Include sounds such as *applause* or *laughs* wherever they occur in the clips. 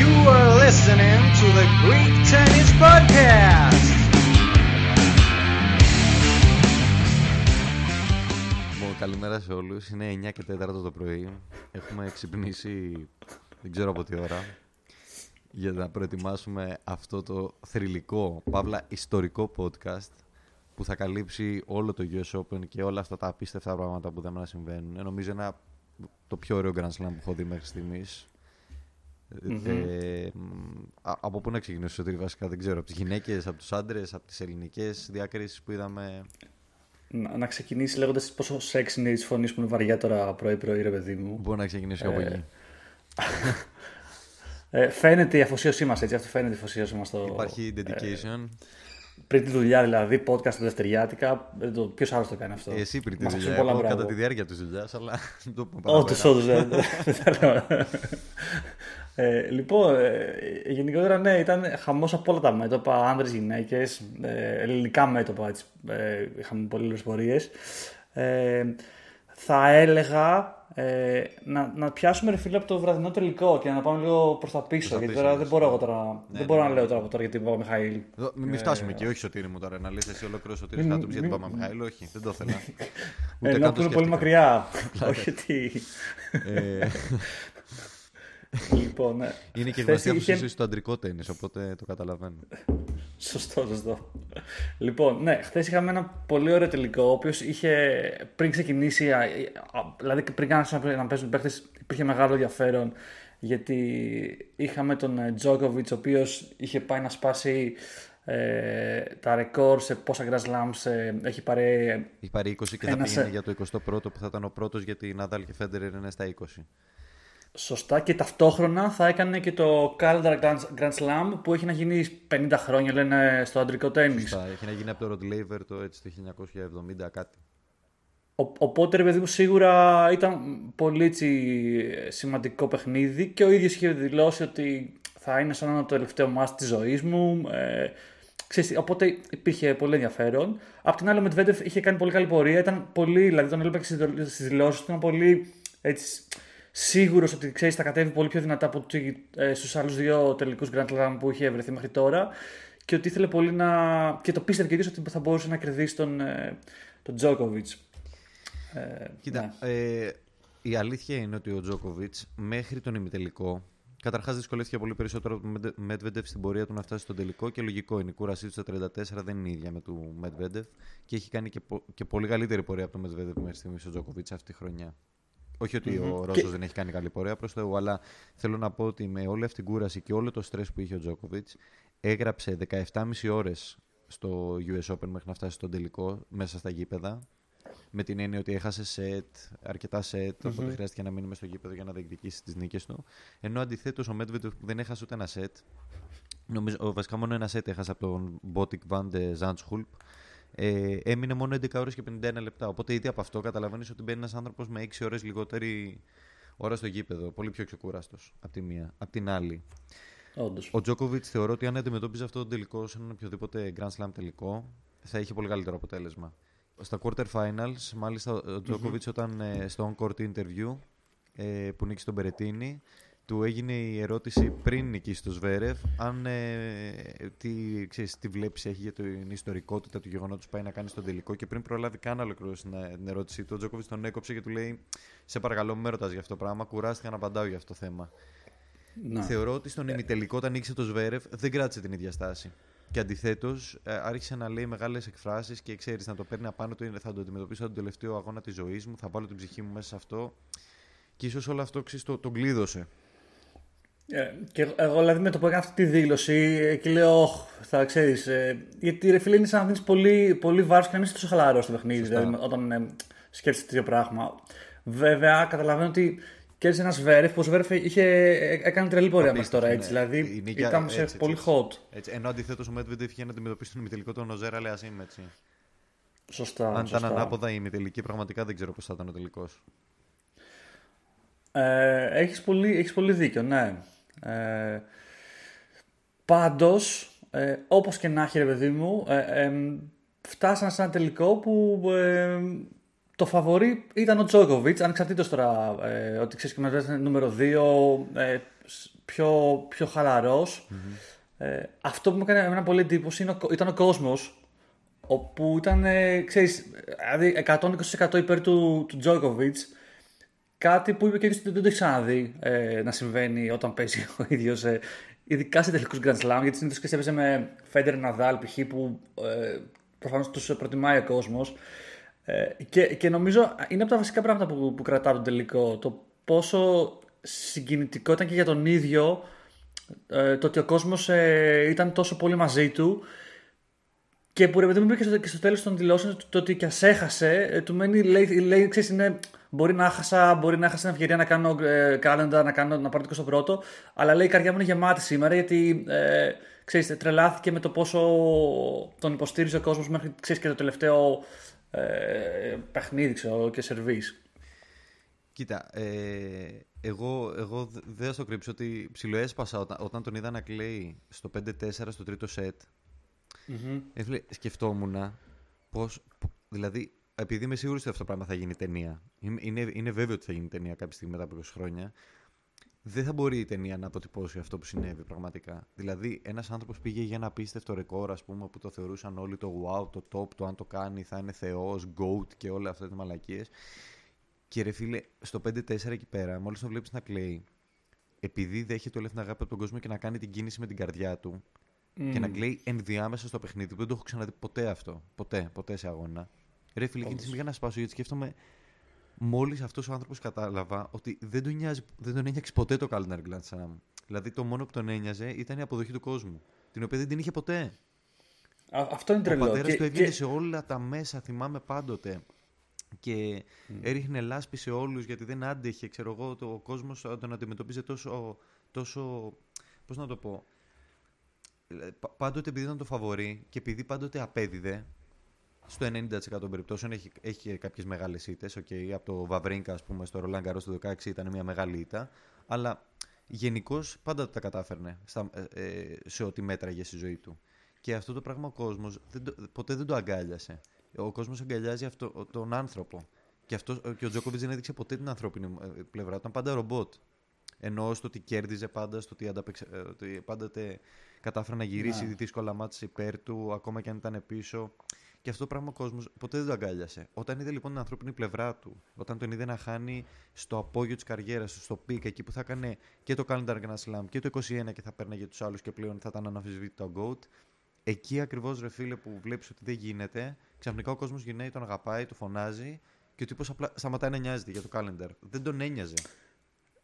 You are listening to the Greek Tennis Podcast. Λοιπόν, καλημέρα σε όλους. Είναι 9 και 4 το πρωί. Έχουμε ξυπνήσει δεν ξέρω από τι ώρα για να προετοιμάσουμε αυτό το θρηλυκό, παύλα ιστορικό podcast που θα καλύψει όλο το US Open και όλα αυτά τα απίστευτα πράγματα που δεν να συμβαίνουν. Ε, νομίζω ένα το πιο ωραίο Grand Slam που έχω δει μέχρι στιγμής. Ε, α- από πού να ξεκινήσω, Σωτήρη, βασικά δεν ξέρω. Από τις γυναίκες, από τους άντρες, από τις ελληνικές διακρίσεις που είδαμε. Να, να ξεκινήσει λέγοντας πόσο σεξ είναι η φωνή που είναι βαριά τώρα πρωί-πρωί, ρε παιδί μου. Μπορώ να ξεκινήσω από εκεί. *laughs* Ε, φαίνεται η αφοσίωσή μας έτσι. Αυτό φαίνεται η αφοσίωσή μας. Το... Υπάρχει dedication. Πριν τη δουλειά, δηλαδή, podcast δευτεριάτικα. Ποιος άλλος το κάνει αυτό; Ε, Εσύ πριν τη Μας δουλειά. αφήνει πολλά Εγώ κατά μπράβο. τη διάρκεια της δουλειάς, αλλά δεν *laughs* το πούμε Όντως, παραπέρα. όντω. δεν θα λέω. Ε, λοιπόν, ε, γενικότερα ναι, ήταν χαμός από όλα τα μέτωπα, άνδρες, γυναίκες, ε, ελληνικά μέτωπα, έτσι, ε, είχαμε πολύ ωραίες πορείες. Ε, θα έλεγα ε, να, να πιάσουμε ρε φίλε από το βραδινό τελικό και να πάμε λίγο προς τα πίσω, τα γιατί πίσω, τώρα λες. δεν μπορώ εγώ τώρα, Ναι, δεν μπορώ ναι, να ναι. λέω τώρα από τώρα γιατί είπα ο Μιχαήλ. Εδώ, Μην μη φτάσουμε εκεί, όχι σωτήρι μου τώρα. Να λες εσύ ολόκληρος σωτήρι Μην- να το πεις για την μην- Παπα-Μιχαήλ. Όχι, δεν το ήθελα. Ε, Ούτε να καν το πούμε πολύ σκέφτηκα. μακριά. *laughs* Όχι ότι... Ε, λοιπόν, ναι. Είναι και Χθες γνωστή είχε- αφοσίωση στο αντρικό τέννις, οπότε το καταλαβαίνω. Σωστό, σωστό. Λοιπόν, ναι, χθες είχαμε ένα πολύ ωραίο τελικό, ο οποίος είχε πριν ξεκινήσει, α, α, δηλαδή πριν καν να να παίζουν παίχτε, υπήρχε μεγάλο ενδιαφέρον γιατί είχαμε τον ε, Τζόκοβιτ, ο οποίος είχε πάει να σπάσει ε, τα ρεκόρ σε πόσα Grand Slams ε, έχει πάρει. Έχει πάρει 20 και θα Ένας, πήγαινε ε, για το 21ο που θα ήταν ο πρώτος γιατί η Ναδάλ και Φέντερ είναι στα 20. Σωστά και ταυτόχρονα θα έκανε και το Calendar Grand, Grand Slam που έχει να γίνει 50 χρόνια λένε στο αντρικό τέννις. Σωστά, έχει να γίνει από το Rod Laver το, έτσι, το 1970 κάτι. Ο- Οπότε, ρε παιδί μου, σίγουρα ήταν πολύ έτσι, σημαντικό παιχνίδι και ο ίδιος είχε δηλώσει ότι θα είναι σαν ένα το τελευταίο μάτς της ζωής μου. Ε, ξέρεις, τι, οπότε υπήρχε πολύ ενδιαφέρον. Απ' την άλλη, ο Μετβέντεφ είχε κάνει πολύ καλή πορεία. Ήταν πολύ, δηλαδή τον έβλεπα και στις δηλω- στις δηλώσεις του, ήταν πολύ έτσι, σίγουρος ότι ξέρεις, θα κατέβει πολύ πιο δυνατά από τους, ε, στους άλλους δύο τελικούς Grand Slam που είχε βρεθεί μέχρι τώρα και ότι ήθελε πολύ να... και το πίστευε και ο ίδιος ότι θα μπορούσε να κερδίσει τον, ε, τον Djokovic. Ε, Κοίτα, ναι. ε, η αλήθεια είναι ότι ο Τζόκοβιτ μέχρι τον ημιτελικό. Καταρχάς, δυσκολεύτηκε πολύ περισσότερο από τον Μετβέντεφ στην πορεία του να φτάσει στον τελικό και λογικό είναι. Η κούρασή του στα 34 δεν είναι η ίδια με του Μετβέντεφ και έχει κάνει και, πο- και πολύ καλύτερη πορεία από τον Μετβέντεφ μέχρι στιγμής ο Τζόκοβιτ αυτή τη χρονιά. Όχι ότι ο Ρώσος Και- δεν έχει κάνει καλή πορεία προς Θεού, αλλά θέλω να πω ότι με όλη αυτή την κούραση και όλο το στρες που είχε ο Τζόκοβιτς, έγραψε 17,5 ώρες στο US Open μέχρι να φτάσει στον τελικό μέσα στα γήπεδα. Με την έννοια ότι έχασε σετ, αρκετά σετ, οπότε χρειάστηκε να μείνει μες στο γήπεδο για να διεκδικήσει τις νίκες του. Ενώ αντιθέτως ο Μεντβέντεφ που δεν έχασε ούτε ένα σετ, νομίζω, ο, βασικά μόνο ένα σετ έχασε από τον Μπότικ Βαν ντε Ζάντσχουλπ, ε, έμεινε μόνο 11 ώρες και 51 λεπτά. Οπότε ήδη από αυτό καταλαβαίνεις ότι μπαίνει ένας άνθρωπος με 6 ώρες λιγότερη ώρα στο γήπεδο. Πολύ πιο ξεκούραστος από τη μία. Απ' την άλλη, Όντως. ο Τζόκοβιτ θεωρώ ότι αν αντιμετώπιζε αυτό το τελικό σε έναν οποιοδήποτε Grand Slam τελικό, θα είχε πολύ καλύτερο αποτέλεσμα. Στα quarter finals, μάλιστα ο τζοκοβιτ όταν ε, στο on-court interview ε, που νίκησε τον Περετίνη, του έγινε η ερώτηση πριν νικήσει το Σβέρεφ αν ε, τι, ξέρεις, τι βλέψη έχει για την ιστορικότητα του γεγονότος που πάει να κάνει στον τελικό και πριν προλάβει καν να ολοκληρώσει την, την ερώτησή του, ο Τζόκοβιτ τον έκοψε και του λέει «Σε παρακαλώ μην με ρωτάς για αυτό το πράγμα, κουράστηκα να απαντάω για αυτό το θέμα». Να. Θεωρώ ότι στον ημιτελικό, όταν νίκησε το Σβέρεφ, δεν κράτησε την ίδια στάση. Και αντιθέτως, άρχισε να λέει μεγάλες εκφράσεις και ξέρεις να το παίρνει απάνω του. είναι, Θα το αντιμετωπίσω τον τελευταίο αγώνα της ζωής μου, θα βάλω την ψυχή μου μέσα σε αυτό. Και ίσως όλο αυτό ξέρεις, το, τον κλείδωσε. Ε, και εγώ δηλαδή με το που έκανα αυτή τη δήλωση ε, και λέω, «Ωχ, θα ξέρεις. Ε, γιατί ρε φίλε είναι σαν να δίνεις πολύ, πολύ βάρος και να μην είσαι τόσο χαλαρός στο παιχνίδι, Σωστά. δηλαδή, όταν ε, σκέφτεσαι τέτοιο πράγμα. Βέβαια, καταλαβαίνω ότι κέρδισε ένας Σβέρεφ που ο Σβέρεφ είχε, ε, έκανε τρελή πορεία μέχρι τώρα. Έτσι, ναι. δηλαδή Η νίκη, ήταν έτσι, σε έτσι, πολύ έτσι. hot. Έτσι, ενώ αντιθέτω ο Μέτβεντεφ είχε να αντιμετωπίσει τον ημιτελικό τον Οζέρα, λέει α είμαι έτσι. Σωστά. Αν σωστά. ήταν ανάποδα η ημιτελική, πραγματικά δεν ξέρω πώς θα ήταν ο τελικός. Ε, έχεις, πολύ, έχεις πολύ δίκιο, ναι. Ε, πάντως, ε, όπως και να έχει ρε παιδί μου, ε, ε, φτάσανε σε ένα τελικό που ε, το φαβορή ήταν ο Τζόκοβιτς, ανεξαρτήτως τώρα ε, ότι ξέρεις και μετά ήταν νούμερο 2, ε, πιο, πιο χαλαρο Ε, αυτό που μου έκανε ένα πολύ εντύπωση ήταν ο κόσμος, όπου ήταν, ε, ξέρεις, δηλαδή 120% υπέρ του, του Τζόκοβιτς. Κάτι που είπε και δεν το έχει ξαναδεί ε, να συμβαίνει όταν παίζει ο ίδιος, ε, ειδικά σε τελικούς Grand Slam. Γιατί συνήθως και έπαιζε με Φέντερ Ναδάλ π.χ. που ε, προφανώς τους προτιμάει ο κόσμος. Ε, και, και νομίζω είναι από τα βασικά πράγματα που, που κρατάω τον τελικό. Το πόσο συγκινητικό ήταν και για τον ίδιο ε, το ότι ο κόσμος ε, ήταν τόσο πολύ μαζί του και που ρε παιδί μου και στο, και στο τέλος των δηλώσεων το ότι και ας έχασε, ε, του μένει, λέει, λέει ξέρεις, είναι, μπορεί να έχασα, μπορεί να έχασα την ευκαιρία να κάνω ε, να, κάνω, να πάρω το πρώτο, αλλά λέει η καρδιά μου είναι γεμάτη σήμερα γιατί ε, ξέρεις, τρελάθηκε με το πόσο τον υποστήριζε ο κόσμος μέχρι ξέρεις, και το τελευταίο ε, παιχνίδι ξέρω, και σερβίς. Κοίτα, ε, εγώ, εγώ δεν θα το κρύψω ότι ψιλοέσπασα όταν, όταν τον είδα να κλαίει στο 5-4 στο τρίτο σετ. Mm-hmm. σκεφτόμουν πώς, δηλαδή, επειδή είμαι σίγουρος ότι αυτό το πράγμα θα γίνει ταινία. Είναι, είναι βέβαιο ότι θα γίνει ταινία κάποια στιγμή μετά από 20 χρόνια δεν θα μπορεί η ταινία να αποτυπώσει αυτό που συνέβη πραγματικά. Δηλαδή, ένας άνθρωπος πήγε για ένα απίστευτο ρεκόρ, ας πούμε, που το θεωρούσαν όλοι το wow, το top, το αν το κάνει θα είναι θεός, goat και όλα αυτά τις μαλακίες. Και ρε φίλε, στο 5-4 εκεί πέρα, μόλις τον βλέπεις να κλαίει, επειδή δέχεται όλη την αγάπη από τον κόσμο και να κάνει την κίνηση με την καρδιά του και να κλαίει ενδιάμεσα στο παιχνίδι, που δεν το έχω ξαναδεί ποτέ αυτό. Ποτέ, ποτέ σε αγώνα. Ρε φίλε, εκείνη τη στιγμή για να σπάσω, γιατί σκέφτομαι μόλις αυτός ο άνθρωπος κατάλαβα ότι δεν τον, νοιάζει, δεν τον ένιωξε ποτέ το Calendar Grand Slam. Δηλαδή το μόνο που τον ένοιαζε ήταν η αποδοχή του κόσμου. Την οποία δεν την είχε ποτέ. Α, αυτό είναι τρελό. Ο πατέρα του έβγαινε σε όλα τα μέσα, θυμάμαι πάντοτε. Και mm. έριχνε λάσπη σε όλους γιατί δεν άντεχε. Ξέρω εγώ, το, ο κόσμος τον αντιμετωπίζε τόσο. τόσο Πώς να το πω. Ε, πάντοτε επειδή ήταν το φαβορή και επειδή πάντοτε απέδιδε, στο 90% των περιπτώσεων έχει, έχει κάποιες μεγάλες ήττες. Okay, από το Βαβρίνκα, ας πούμε, στο Ρολάν Καρός του 16 ήταν μια μεγάλη ήττα. Αλλά γενικώ πάντα τα κατάφερνε στα, ε, ε, σε ό,τι μέτραγε στη ζωή του. Και αυτό το πράγμα ο κόσμος ποτέ δεν το αγκάλιασε. Ο κόσμος αγκαλιάζει αυτό, τον άνθρωπο. Και, αυτό, και ο Τζόκοβιτς δεν έδειξε ποτέ την ανθρώπινη ε, πλευρά. Ήταν πάντα ρομπότ. Ενώ στο ότι κέρδιζε πάντα, στο ότι, ανταπεξε, ε, ότι πάντα κατάφερε να γυρίσει yeah. Ναι. δύσκολα ματς υπέρ του, ακόμα και αν ήταν πίσω. Και αυτό το πράγμα ο κόσμος ποτέ δεν το αγκάλιασε. Όταν είδε λοιπόν την ανθρώπινη πλευρά του, όταν τον είδε να χάνει στο απόγειο της καριέρας του, στο peak, εκεί που θα έκανε και το Calendar Grand Slam και το 21 και θα παίρνει τους άλλους και πλέον θα ήταν αναμφισβήτητο GOAT, εκεί ακριβώς ρε φίλε που βλέπεις ότι δεν γίνεται, ξαφνικά ο κόσμος γυρνάει, τον αγαπάει, του φωνάζει και ο τύπος απλά σταματάει να νοιάζεται για το Calendar. Δεν τον ένοιαζε.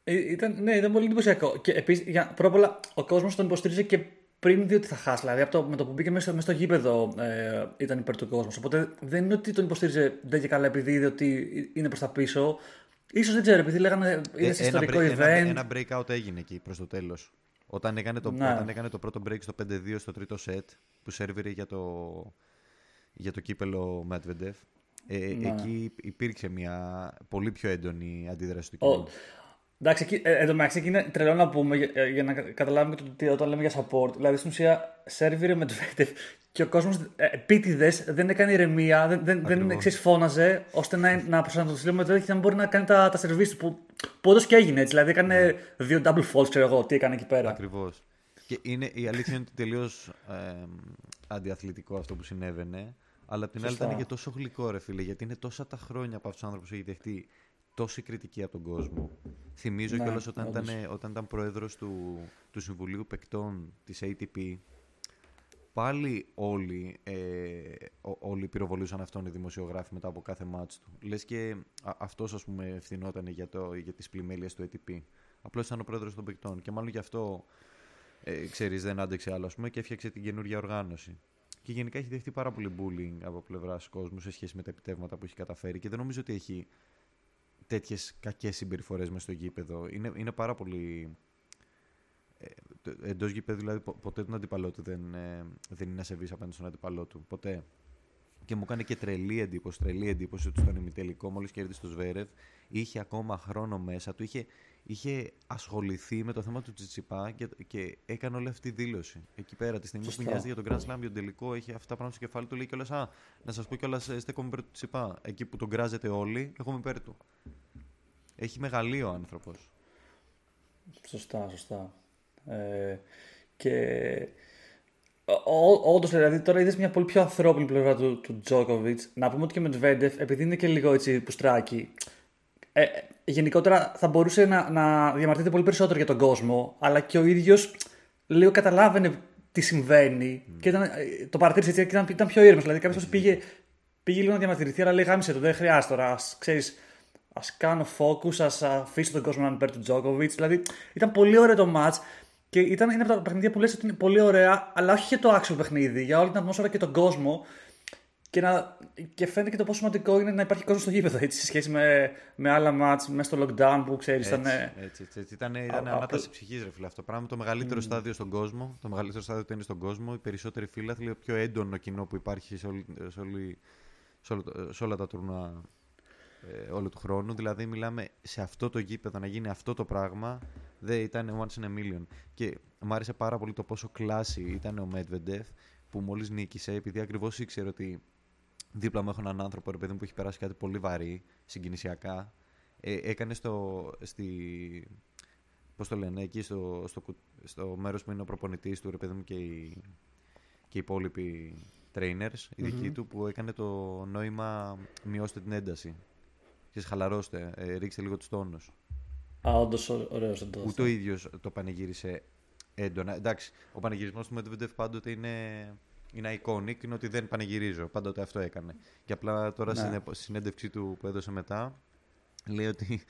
Ε, ήταν, ναι, ήταν πολύ εντυπωσιακό. Και επίσης, πρώτα απ' όλα, ο κόσμος τον υποστηρίζει και πριν δει ότι θα χάσει. Δηλαδή, από το, με το που μπήκε μέσα, μέσα στο γήπεδο ε, ήταν υπέρ του κόσμου. Οπότε δεν είναι ότι τον υποστήριζε δεν και καλά επειδή είδε ότι είναι προς τα πίσω. σω δεν ξέρω, επειδή λέγανε είναι σε ιστορικό break, event. Ένα, ένα breakout έγινε εκεί προς το τέλος. Όταν έκανε το, ναι. όταν έκανε το πρώτο break στο 5-2 στο τρίτο set που σερβίρε για το, για το κύπελο Medvedev. Ε, ναι. Εκεί υπήρξε μια πολύ πιο έντονη αντίδραση του κοινού. Εντάξει, εκεί, ε, εδώ μεταξύ είναι τρελό να πούμε για, ε, για να καταλάβουμε το ότι όταν λέμε για support. Δηλαδή στην ουσία σερβίρε με το και ο κόσμος ε, επίτηδες δεν έκανε ηρεμία, δεν, δεν, δεν εξής, φώναζε ώστε να, να προσανατολιστεί με το και να μπορεί να κάνει τα, τα σερβίς που, που όντως και έγινε έτσι. Δηλαδή έκανε yeah. Ναι. δύο double falls, ξέρω εγώ, τι έκανε εκεί πέρα. Ακριβώς. Και είναι, η αλήθεια είναι ότι τελείως ε, αντιαθλητικό αυτό που συνέβαινε. Αλλά απ' την άλλη ήταν και τόσο γλυκό, ρε φίλε, γιατί είναι τόσα τα χρόνια από αυτού του άνθρωπου που έχει δεχτεί τόση κριτική από τον κόσμο. Θυμίζω ναι, κιόλας όταν, ήταν, όταν ήταν πρόεδρος του, του Συμβουλίου Παικτών της ATP, πάλι όλοι, ε, όλοι πυροβολούσαν αυτόν οι δημοσιογράφοι μετά από κάθε μάτς του. Λες και α, αυτός ας πούμε ευθυνόταν για, το, για τις πλημέλειες του ATP. Απλώς ήταν ο πρόεδρος των παικτών και μάλλον γι' αυτό ε, ξέρεις δεν άντεξε άλλο ας πούμε και έφτιαξε την καινούργια οργάνωση. Και γενικά έχει δεχτεί πάρα πολύ bullying από πλευράς κόσμου σε σχέση με τα επιτεύγματα που έχει καταφέρει και δεν νομίζω ότι έχει τέτοιες κακές συμπεριφορές μες στο γήπεδο. Είναι, είναι πάρα πολύ. Ε, Εντός γήπεδου, δηλαδή, ποτέ τον αντιπαλό του δεν, ε, δεν είναι ασεβή απέναντι στον αντιπαλό του. Ποτέ. και μου έκανε και τρελή εντύπωση, τρελή εντύπωση ότι στον ημιτελικό μόλις κέρδισε το Σβέρευ είχε ακόμα χρόνο μέσα του, είχε, είχε ασχοληθεί με το θέμα του Τσιτσιπά και, και έκανε όλη αυτή τη δήλωση. Εκεί πέρα, τη στιγμή Σωστά. που νοιάζει για τον Grand Slam, για τον τελικό, έχει αυτά πάνω στο κεφάλι του, λέει κιόλας. Α, να σας πω κιόλας, στέκομαι υπέρ του Τσιτσιπά. Εκεί που τον κράζετε όλοι, εγώ είμαι υπέρ του. Έχει μεγαλείο ο άνθρωπος. Σωστά, σωστά. Ε, και όντως, δηλαδή, τώρα είδες μια πολύ πιο ανθρώπινη πλευρά του, του Τζόκοβιτ. Να πούμε ότι και με τον Βέντεφ, επειδή είναι και λίγο έτσι πουστράκι, ε, ε, γενικότερα θα μπορούσε να, να διαμαρτύρεται πολύ περισσότερο για τον κόσμο, αλλά και ο ίδιος λίγο καταλάβαινε τι συμβαίνει. Και ήταν, ε, το παρατήρησε έτσι και ήταν, ήταν πιο ήρεμος. Δηλαδή, κάποιος πήγε, πήγε λίγο να διαμαρτυρηθεί, αλλά λέει γάμισε το, δεν χρειάζεται τώρα. Ας, ξέρεις, Α κάνω focus, ας αφήσω τον κόσμο να είναι υπέρ του Τζόκοβιτ. Δηλαδή ήταν πολύ ωραίο το match και ήταν ένα από τα παιχνίδια που λες ότι είναι πολύ ωραία, αλλά όχι για το άξιο παιχνίδι, για όλη την ατμόσφαιρα και τον κόσμο. Και, να, και φαίνεται και το πόσο σημαντικό είναι να υπάρχει κόσμος στο γήπεδο έτσι, σε σχέση με, με άλλα μάτς μέσα στο lockdown που ξέρεις. Έτσι, Ήταν, έτσι, έτσι, έτσι. Ήταν, ήταν Α, ανάταση απλά- ψυχής, ρε φίλε. Αυτό το πράγμα το μεγαλύτερο στάδιο στον κόσμο. Το μεγαλύτερο στάδιο που είναι στον κόσμο. Οι περισσότεροι φίλαθλοι, το πιο έντονο κοινό που υπάρχει σε, όλη, σε, όλη, σε, όλο το- σε όλα τα τουρνουά ε, όλου του χρόνου. Δηλαδή, μιλάμε σε αυτό το γήπεδο να γίνει αυτό το πράγμα. Δεν ήταν once in a million. Και μου άρεσε πάρα πολύ το πόσο κλάση ήταν ο Medvedev που μόλις νίκησε, επειδή ακριβώς ήξερε ότι δίπλα μου έχω έναν άνθρωπο ρε παιδί μου, που έχει περάσει κάτι πολύ βαρύ, συγκινησιακά. Ε, έκανε στο, στη, πώς το λένε, εκεί στο, στο, κου- στο μέρος που είναι ο προπονητής του, ρε παιδί μου, και οι, και οι υπόλοιποι trainers, οι δικοι του, που έκανε το νόημα μειώστε την ένταση. Και χαλαρώστε, ε, ρίξτε λίγο τους τόνους. Α, όντως ωραίος εντό. Ούτε ο ίδιος το πανηγύρισε έντονα. Εντάξει, ο πανηγυρισμός του Medvedev πάντοτε είναι, είναι iconic, είναι ότι δεν πανηγυρίζω. Πάντοτε αυτό έκανε. Και απλά τώρα Ναι. στην επο- συνέντευξή του που έδωσε μετά, λέει ότι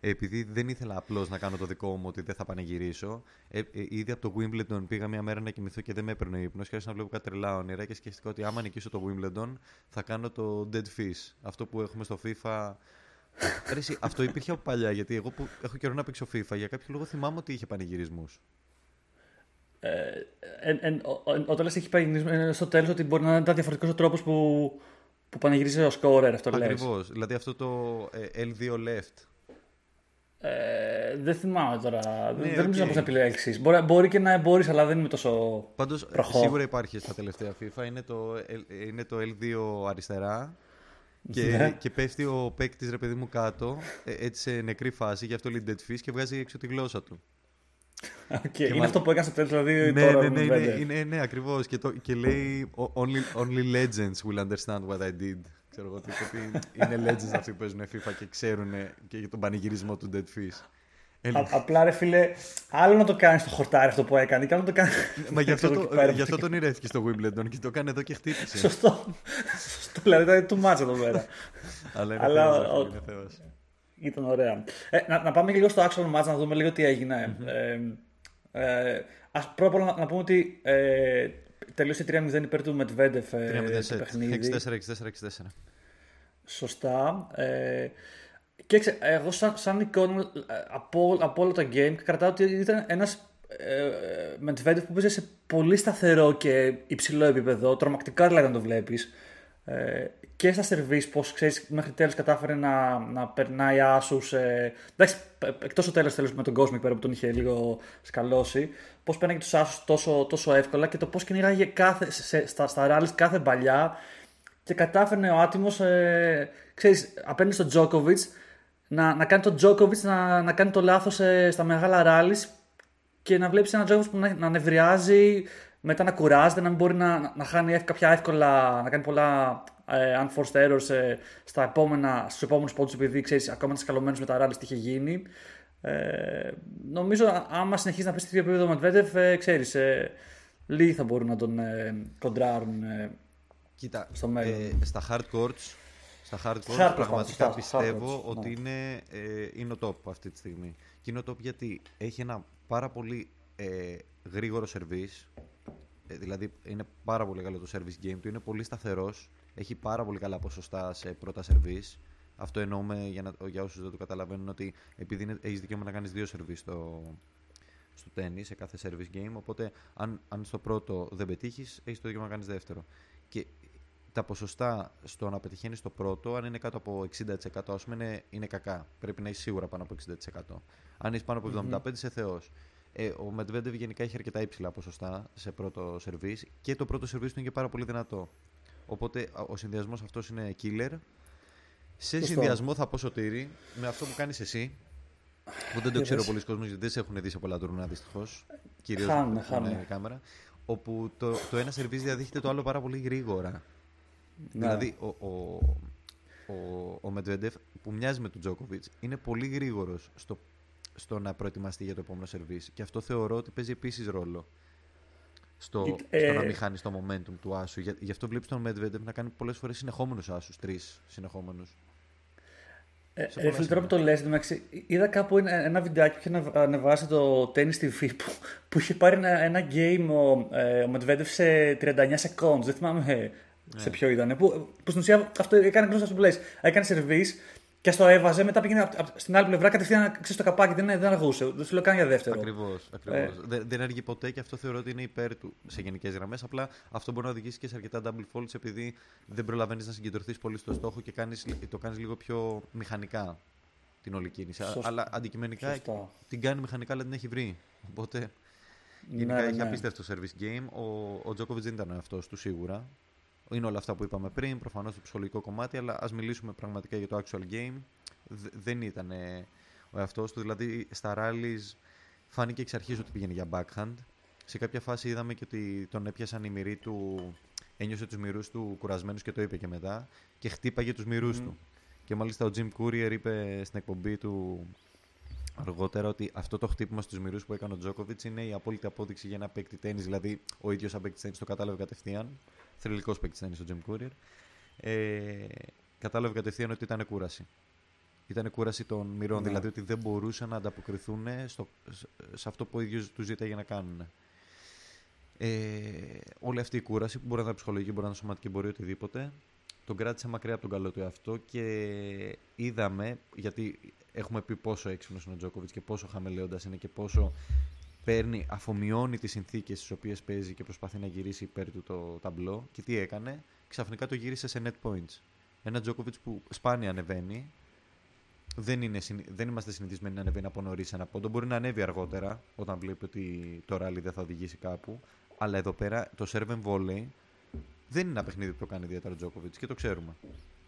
επειδή δεν ήθελα απλώς να κάνω το δικό μου ότι δεν θα πανηγυρίσω, ε, ε, ήδη από το Wimbledon πήγα μια μέρα να κοιμηθώ και δεν με έπαιρνε ο ύπνος. Και άρχισα να βλέπω κάτι τρελά όνειρα και σκέφτηκα ότι άμα νικήσω το Wimbledon θα κάνω το Dead Fish. Αυτό που έχουμε στο FIFA Ρε, εσύ, αυτό υπήρχε από παλιά, γιατί εγώ που έχω καιρό να παίξω FIFA, για κάποιο λόγο θυμάμαι ότι είχε πανηγυρισμούς. Ε, εν, εν, ο- ο- όταν λες έχει πανηγυρισμό, είναι στο τέλος ότι μπορεί να ήταν διαφορετικός ο τρόπος που, που πανηγυρίζει ο σκόρερ, αυτό λες. Ακριβώς. Δηλαδή αυτό το ε, L2 left. Ε, δεν θυμάμαι τώρα. Ναι, δεν νομίζω οκ. να πώς να επιλέξει. Μπορεί, μπορεί και να μπορείς, αλλά δεν είμαι τόσο. Πάντως Προχώ. σίγουρα υπάρχει στα τελευταία FIFA. Είναι το, L- είναι το L2 αριστερά. Και, Ναι. και πέφτει ο παίκτης ρε παιδί μου κάτω, ε, έτσι σε νεκρή φάση, γι' αυτό λέει dead fish και βγάζει έξω τη γλώσσα του. Οκ, είναι μα- αυτό που έκανε στο τέλος, δηλαδή. ναι, τώρα ναι, με ναι, τον ναι, Medvedev. είναι, ναι, ακριβώς. Και, το- και λέει «O- only, only legends will understand what I did. Ξέρω εγώ τι, ότι είναι legends αυτοί που παίζουν FIFA και ξέρουν και για τον πανηγυρισμό του Dead Fish. Ε, Α- απλά ρε φίλε, άλλο να το κάνεις στο χορτάρι αυτό που έκανε και άλλο να το κάνει. Μα γι' *laughs* αυτό, Ξέρω, το, εκεί πέρα. γι' αυτό τον ηρέθηκε στο Wimbledon και το έκανε εδώ και χτύπησε. Σωστό. Σωστό, δηλαδή ήταν too much εδώ πέρα. Αλλά είναι Αλλά θεός, ρε ο- φίλε, είναι θεός. Ήταν ωραία. Ε, να, να πάμε και λίγο στο actual match να δούμε λίγο τι έγινε. Ε, ε, ας πρώτα απ' όλα να, να πούμε ότι ε, τελείωσε 3-0 υπέρ του Medvedev ε, 3-0 το σετ. παιχνίδι. 6-4, 6-4, 6-4. Σωστά. Ε, και ξέ, εγώ σαν, σαν εικόνα ε, από, από όλα τα game κρατάω ότι ήταν ένας ε, Medvedev που παίζει σε πολύ σταθερό και υψηλό επίπεδο. Τρομακτικά δηλαδή να το βλέπεις. Ε, και στα σερβίς, πως ξέρεις, μέχρι τέλος κατάφερε να, να περνάει άσους. Ε, εντάξει, π- εκτός το τέλος, τέλος με τον κόσμο εκεί πέρα που τον είχε λίγο σκαλώσει. Πώς παίρνει τους άσους τόσο, τόσο εύκολα και το πώς κυνήγαγε κάθε, σε, στα, στα ράλις κάθε παλιά και κατάφερνε ο άτιμος, ε, ξέρεις, απέναντι στον Τζόκοβιτς να, να κάνει τον Τζόκοβιτς να, να κάνει το λάθος ε, στα μεγάλα ράλις και να βλέπεις έναν Τζόκοβιτς που να, να νευριάζει, μετά να κουράζεται, να μην μπορεί να, να, να χάνει εύκολα, κάποια εύκολα, να κάνει πολλά ε, unforced errors ε, στα επόμενα, στους επόμενους πόντους επειδή ξέρεις ακόμα είναι σκαλωμένος με τα ράλις τι είχε γίνει. Ε, νομίζω α- άμα συνεχίσει να πει στο ίδιο επίπεδο με Medvedev, ε, ξέρεις, ε, λίγοι θα μπορούν να τον ε, κοντράρουν ε, Κοίτα, Στο μέλλον. ε, στα hard courts, στα hard courts Hard courts, πραγματικά σωστά, στα hard πιστεύω courts, ότι ναι. είναι, ε, είναι ο top αυτή τη στιγμή. Και είναι ο top γιατί έχει ένα πάρα πολύ ε, γρήγορο service. Ε, δηλαδή είναι πάρα πολύ καλό το service game του, είναι πολύ σταθερός, έχει πάρα πολύ καλά ποσοστά σε πρώτα service. Αυτό εννοούμε για, να, για όσους δεν το καταλαβαίνουν ότι επειδή είναι, έχεις δικαίωμα να κάνεις δύο service στο, στο τέννις, σε κάθε service game. Οπότε, αν, αν στο πρώτο δεν πετύχεις, έχεις το δικαίωμα να κάνεις δεύτερο. Και τα ποσοστά στο να πετυχαίνεις το πρώτο, αν είναι κάτω από 60%, ας πούμε, είναι, είναι κακά. Πρέπει να είσαι σίγουρα πάνω από 60%. Αν είσαι πάνω από 75%, είσαι θεός. Ε, ο Μετβέντεβ γενικά έχει αρκετά υψηλά ποσοστά σε πρώτο σερβίς και το πρώτο σερβίς του είναι και πάρα πολύ δυνατό. Οπότε ο συνδυασμός αυτός είναι killer. Σε συνδυασμό θα πω σωτήρι με αυτό που κάνεις εσύ. Που δεν το ξέρω πολλοί κόσμοι γιατί δεν σε έχουν δει σε πολλά τουρνά δυστυχώς. Κυρίως με κάμερα. Όπου το, το ένα σερβίς διαδείχεται το άλλο πάρα πολύ γρήγορα. Ναι. Δηλαδή ο, ο, ο, ο Μετβέντεφ που μοιάζει με τον Τζόκοβιτς είναι πολύ γρήγορος στο, στο να προετοιμαστεί για το επόμενο σερβίς. Και αυτό θεωρώ ότι παίζει επίσης ρόλο στο, ε, στο να μην χάνεις το momentum του άσου. Γι, γι' αυτό βλέπεις τον Medvedev να κάνει πολλές φορές συνεχόμενους άσους, τρεις συνεχόμενους. Ε, ε, τώρα που το λες, είδα κάπου ένα, ένα βιντεάκι που είχε ανεβάσει το Tennis TV που, που είχε πάρει ένα, ένα game ο, ε, ο Medvedev σε 39 seconds. Δεν θυμάμαι ε, σε ναι. ποιο ήταν. Που, που στην ουσία αυτό έκανε γνώστο αυτό που λες. Έκανε σερβίς και στο έβαζε, μετά πήγαινε στην άλλη πλευρά κατευθείαν ξέρεις το καπάκι. Δεν, δεν αργούσε. Δεν σου λέω καν για δεύτερο. Ακριβώς. Ακριβώς. Ε. Δεν, δεν αργεί ποτέ και αυτό θεωρώ ότι είναι υπέρ του σε γενικές γραμμές. Απλά αυτό μπορεί να οδηγήσει και σε αρκετά double faults επειδή δεν προλαβαίνεις να συγκεντρωθείς πολύ στο στόχο και κάνεις, το κάνεις λίγο πιο μηχανικά την όλη κίνηση. Σωστά. Αλλά αντικειμενικά Σωστά. την κάνει μηχανικά, αλλά την έχει βρει. Οπότε γενικά ναι, έχει ναι. απίστευτο service game. Ο, ο Τζόκοβιτ δεν ήταν αυτός του σίγουρα. Είναι όλα αυτά που είπαμε πριν, προφανώς το ψυχολογικό κομμάτι, αλλά ας μιλήσουμε πραγματικά για το actual game. δεν ήταν ο εαυτός του, δηλαδή στα rallies φάνηκε εξ αρχής ότι πήγαινε για backhand. Σε κάποια φάση είδαμε και ότι τον έπιασαν οι μυροί του, ένιωσε τους μυρούς του κουρασμένους και το είπε και μετά και χτύπαγε τους μυρούς του. Και μάλιστα ο Jim Courier είπε στην εκπομπή του αργότερα ότι αυτό το χτύπημα στους μυρούς που έκανε ο Τζόκοβιτς είναι η απόλυτη απόδειξη για ένα παίκτη τέννη. Δηλαδή, ο ίδιος σαν παίκτη τέννη το κατάλαβε κατευθείαν. Θρηλυκός παίκτη τέννη ο Jim Courier. Ε, κατάλαβε κατευθείαν ότι ήταν κούραση. Ήταν κούραση των μυρών, ναι. δηλαδή ότι δεν μπορούσαν να ανταποκριθούν στο, σε αυτό που ο ίδιος τους ζήταγε να κάνουν. Ε, όλη αυτή η κούραση που μπορεί να είναι ψυχολογική, μπορεί να είναι σωματική, μπορεί οτιδήποτε, τον κράτησε μακριά από τον καλό του εαυτό και είδαμε, γιατί έχουμε πει πόσο έξυπνος είναι ο Τζόκοβιτς και πόσο χαμελέοντα είναι και πόσο παίρνει, αφομοιώνει τις συνθήκες στις οποίες παίζει και προσπαθεί να γυρίσει υπέρ του το ταμπλό. Και τι έκανε, ξαφνικά το γύρισε σε net points. Ένα Τζόκοβιτς που σπάνια ανεβαίνει. Δεν, είναι, δεν είμαστε συνηθισμένοι να ανεβαίνει από νωρίς ένα πόντο. Μπορεί να ανέβει αργότερα όταν βλέπει ότι το ράλι δεν θα οδηγήσει κάπου. Αλλά εδώ πέρα το serve and volley δεν είναι ένα παιχνίδι που το κάνει ιδιαίτερα ο Τζόκοβιτς και το ξέρουμε.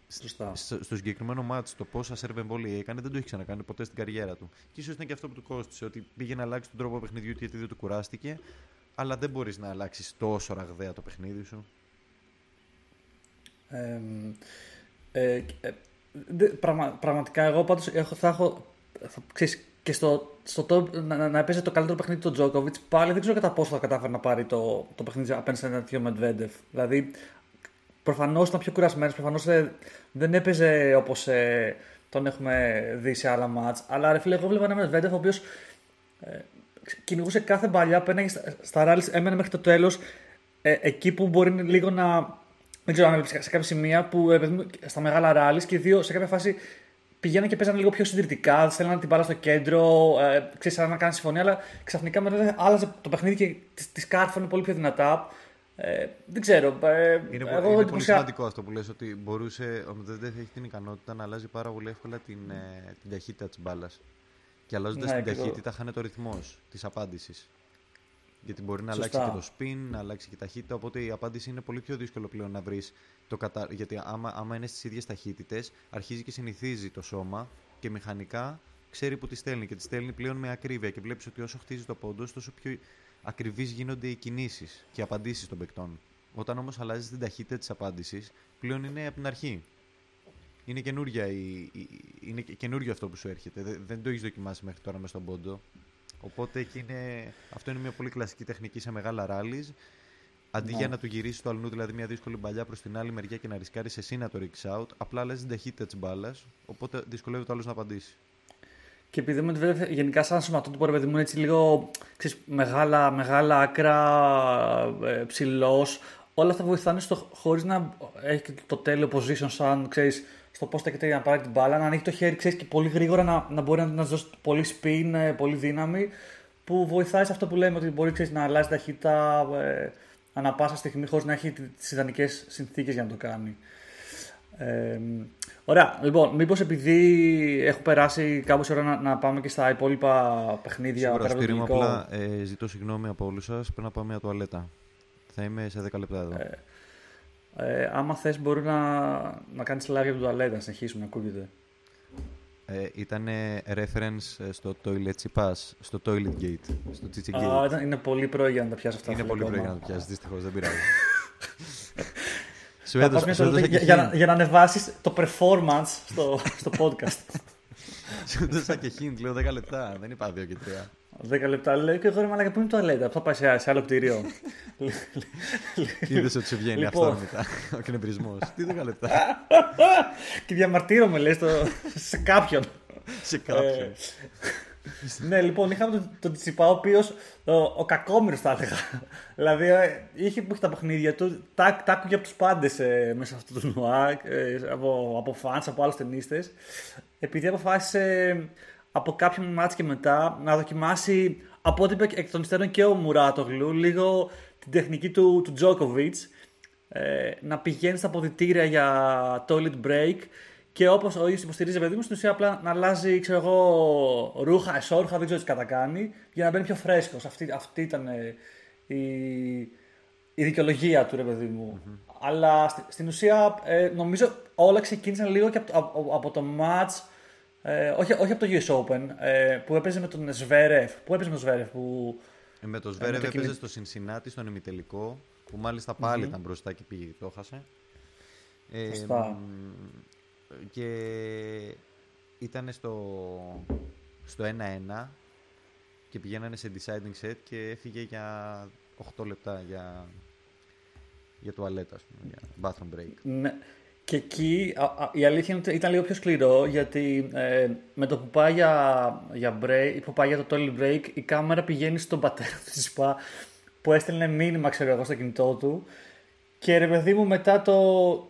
Στο, στο συγκεκριμένο μάτς, το πόσα σερβεν βόλη έκανε δεν το έχει ξανακάνει ποτέ στην καριέρα του. Και ίσως ήταν και αυτό που του κόστησε, ότι πήγε να αλλάξει τον τρόπο παιχνιδιού γιατί δεν του κουράστηκε, αλλά δεν μπορείς να αλλάξεις τόσο ραγδαία το παιχνίδι σου. Ε, ε, ε, πραγμα, πραγματικά εγώ πάντως έχω, θα έχω θα, ξέρεις, και στο, στο top, να, να παίζει το καλύτερο παιχνίδι του Τζόκοβιτ, πάλι δεν ξέρω κατά πόσο θα κατάφερε να πάρει το, το παιχνίδι απέναντι σε ένα τέτοιο Μετβέντεφ. Δηλαδή, προφανώς ήταν πιο κουρασμένος, προφανώς ε, δεν έπαιζε όπως ε, τον έχουμε δει σε άλλα μάτς. Αλλά ρε φίλε, εγώ βλέπω ένα Μετβέντεφ ο οποίος ε, κυνηγούσε κάθε παλιά, πέναγε στα, στα ράλι, έμενε μέχρι το τέλος. Ε, εκεί που μπορεί λίγο να. Δεν ξέρω αν σε κάποια σημεία που ε, στα μεγάλα ράλι και δύο σε κάποια φάση πηγαίναν και παίζανε λίγο πιο συντηρητικά, θέλανε την μπάλα στο κέντρο, ε, ξέρεις, να κάνουν συμφωνία, αλλά ξαφνικά μετά άλλαζε το παιχνίδι και τις κάρφωνε πολύ πιο δυνατά. Ε, δεν ξέρω. Ε, είναι, εγώ είναι πολύ σημαντικό αυτό που λες ότι μπορούσε, ο Μετβέντεφ έχει την ικανότητα να αλλάζει πάρα πολύ εύκολα την, ε, την ταχύτητα της μπάλας. Και αλλάζοντας ναι, την ταχύτητα, χάνε το ρυθμός της απάντησης. Γιατί μπορεί να Σωστά. αλλάξει και το spin, να αλλάξει και η ταχύτητα. Οπότε η απάντηση είναι πολύ πιο δύσκολο πλέον να βρεις το κατα... Γιατί άμα, άμα είναι στις ίδιες ταχύτητες, αρχίζει και συνηθίζει το σώμα και μηχανικά ξέρει που τη στέλνει και τη στέλνει πλέον με ακρίβεια. Και βλέπεις ότι όσο χτίζει το πόντος, τόσο πιο ακριβείς γίνονται οι κινήσεις και οι απαντήσεις των παικτών. Όταν όμως αλλάζεις την ταχύτητα της απάντησης, πλέον είναι από την αρχή. Είναι, καινούρια η, η, είναι καινούριο αυτό που σου έρχεται. Δεν, δεν το έχεις δοκιμάσει μέχρι τώρα μες στον πόντο. Οπότε είναι, αυτό είναι μια πολύ κλασική τεχνική σε μεγάλα ράλι. Αντί ναι. για να του γυρίσει το αλλού, δηλαδή μια δύσκολη παλιά προς την άλλη μεριά και να ρισκάρει εσύ να το ρίξει out, απλά αλλάζει την ταχύτητα τη μπάλα. Οπότε δυσκολεύει το άλλος να απαντήσει. Και επειδή μου βέβαια γενικά σαν σωματότυπο, ρε παιδί μου, έτσι λίγο ξέρεις, μεγάλα, μεγάλα άκρα, ε, ψηλός, όλα αυτά βοηθάνε στο, χωρίς να έχει το τέλειο position σαν, ξέρεις, στο πώς στέκεται για να πάρει την μπάλα, να ανοίγει το χέρι, ξέρεις, και πολύ γρήγορα να, να μπορεί να, να δώσει πολύ spin, ε, πολύ δύναμη, που βοηθάει σε αυτό που λέμε ότι μπορεί ξέρεις, να αλλάζει ταχύτητα ε, ανά πάσα στιγμή χωρίς να έχει τις ιδανικές συνθήκες για να το κάνει. Ε, ωραία, λοιπόν, μήπως επειδή έχω περάσει κάπως ώρα να, να πάμε και στα υπόλοιπα παιχνίδια Σίγουρα, πέρα από το Σπύρο μου, τελικό. απλά ε, ζητώ συγγνώμη από όλους σας. Πρέπει να πάω μια τουαλέτα. Θα είμαι σε 10 λεπτά εδώ. Ε, άμα θες μπορεί να, να κάνεις live από την τουαλέτα, να συνεχίσουμε να ακούγεται. Ε, ήταν reference ε, στο Toilet Pass, στο Toilet Gate, στο Chichi Α, Gate. ήταν- είναι πολύ πρωί για να τα πιάσω αυτά. Είναι φίλε, πολύ πρωί ακόμα. για να το πιάσεις, δυστυχώς, δεν πειράζει. *laughs* σου Θα έδωσα, πας σου μια έδωσα τουαλέτα και για, για, να, hint. για να ανεβάσεις το performance στο, στο podcast. *laughs* Σου έδωσα και hint, λέω 10 λεπτά, δεν είπα 2 και 3. 10 λεπτά λέω και εγώ ρε μαλάκα που είναι η τουαλέτα; Θα πάει σε, σε άλλο κτίριο. *laughs* Είδες ότι σου βγαίνει Λοιπόν. αυθόρμητα ο κνευρισμός. Τι 10 λεπτά, *laughs* και διαμαρτύρομαι λέει στο, σε κάποιον. σε κάποιον. Ε, ναι, λοιπόν, είχαμε τον, τον Τσιπά, ο οποίος ο, ο κακόμοιρος θα έλεγα. *laughs* δηλαδή, ε, είχε που είχε τα παιχνίδια του, τα, τα άκουγε από τους πάντες ε, μέσα σε αυτό το τουρνουά, ε, από, από fans, από άλλους ταινίστες. Επειδή αποφάσισε ε, από κάποιο μάτς και μετά να δοκιμάσει από ό,τι είπε εκ των υστέρων και ο Μουράτογλου λίγο την τεχνική του, του Τζόκοβιτ. Ε, να πηγαίνει στα αποδητήρια για toilet break και όπως ο ίδιος υποστηρίζει, παιδί μου, στην ουσία απλά να αλλάζει ξέρω εγώ, ρούχα, εσόρουχα, δεν ξέρω τι κατακάνει, για να μπαίνει πιο φρέσκος. Αυτή, αυτή ήταν ε, η, η δικαιολογία του, ρε παιδί μου. Αλλά στη- στην ουσία ε, νομίζω όλα ξεκίνησαν λίγο και από, το- από, από το match. Ε, όχι, όχι από το US Open ε, που έπαιζε με τον Σβέρεφ. Πού έπαιζε με τον Σβέρεφ, που. Ε, με το με Σβέρεβ το έπαιζε κινη- στο Σινσινάτι, στον ημιτελικό, που μάλιστα πάλι ήταν μπροστά και πήγε και το έχασε. Ε, Σωστά. μ, και ήταν στο, στο 1-1 και πηγαίνανε σε deciding set και έφυγε για 8 λεπτά για, για τουαλέτα, ας πούμε, για bathroom break. Ναι. Και εκεί α, α, η αλήθεια είναι ότι ήταν λίγο πιο σκληρό γιατί ε, με το που πάει για, για, break, που πάει για το toilet break η κάμερα πηγαίνει στον πατέρα *laughs* του Τσιπά που έστελνε μήνυμα ξέρω εγώ στο κινητό του και ρε παιδί μου μετά το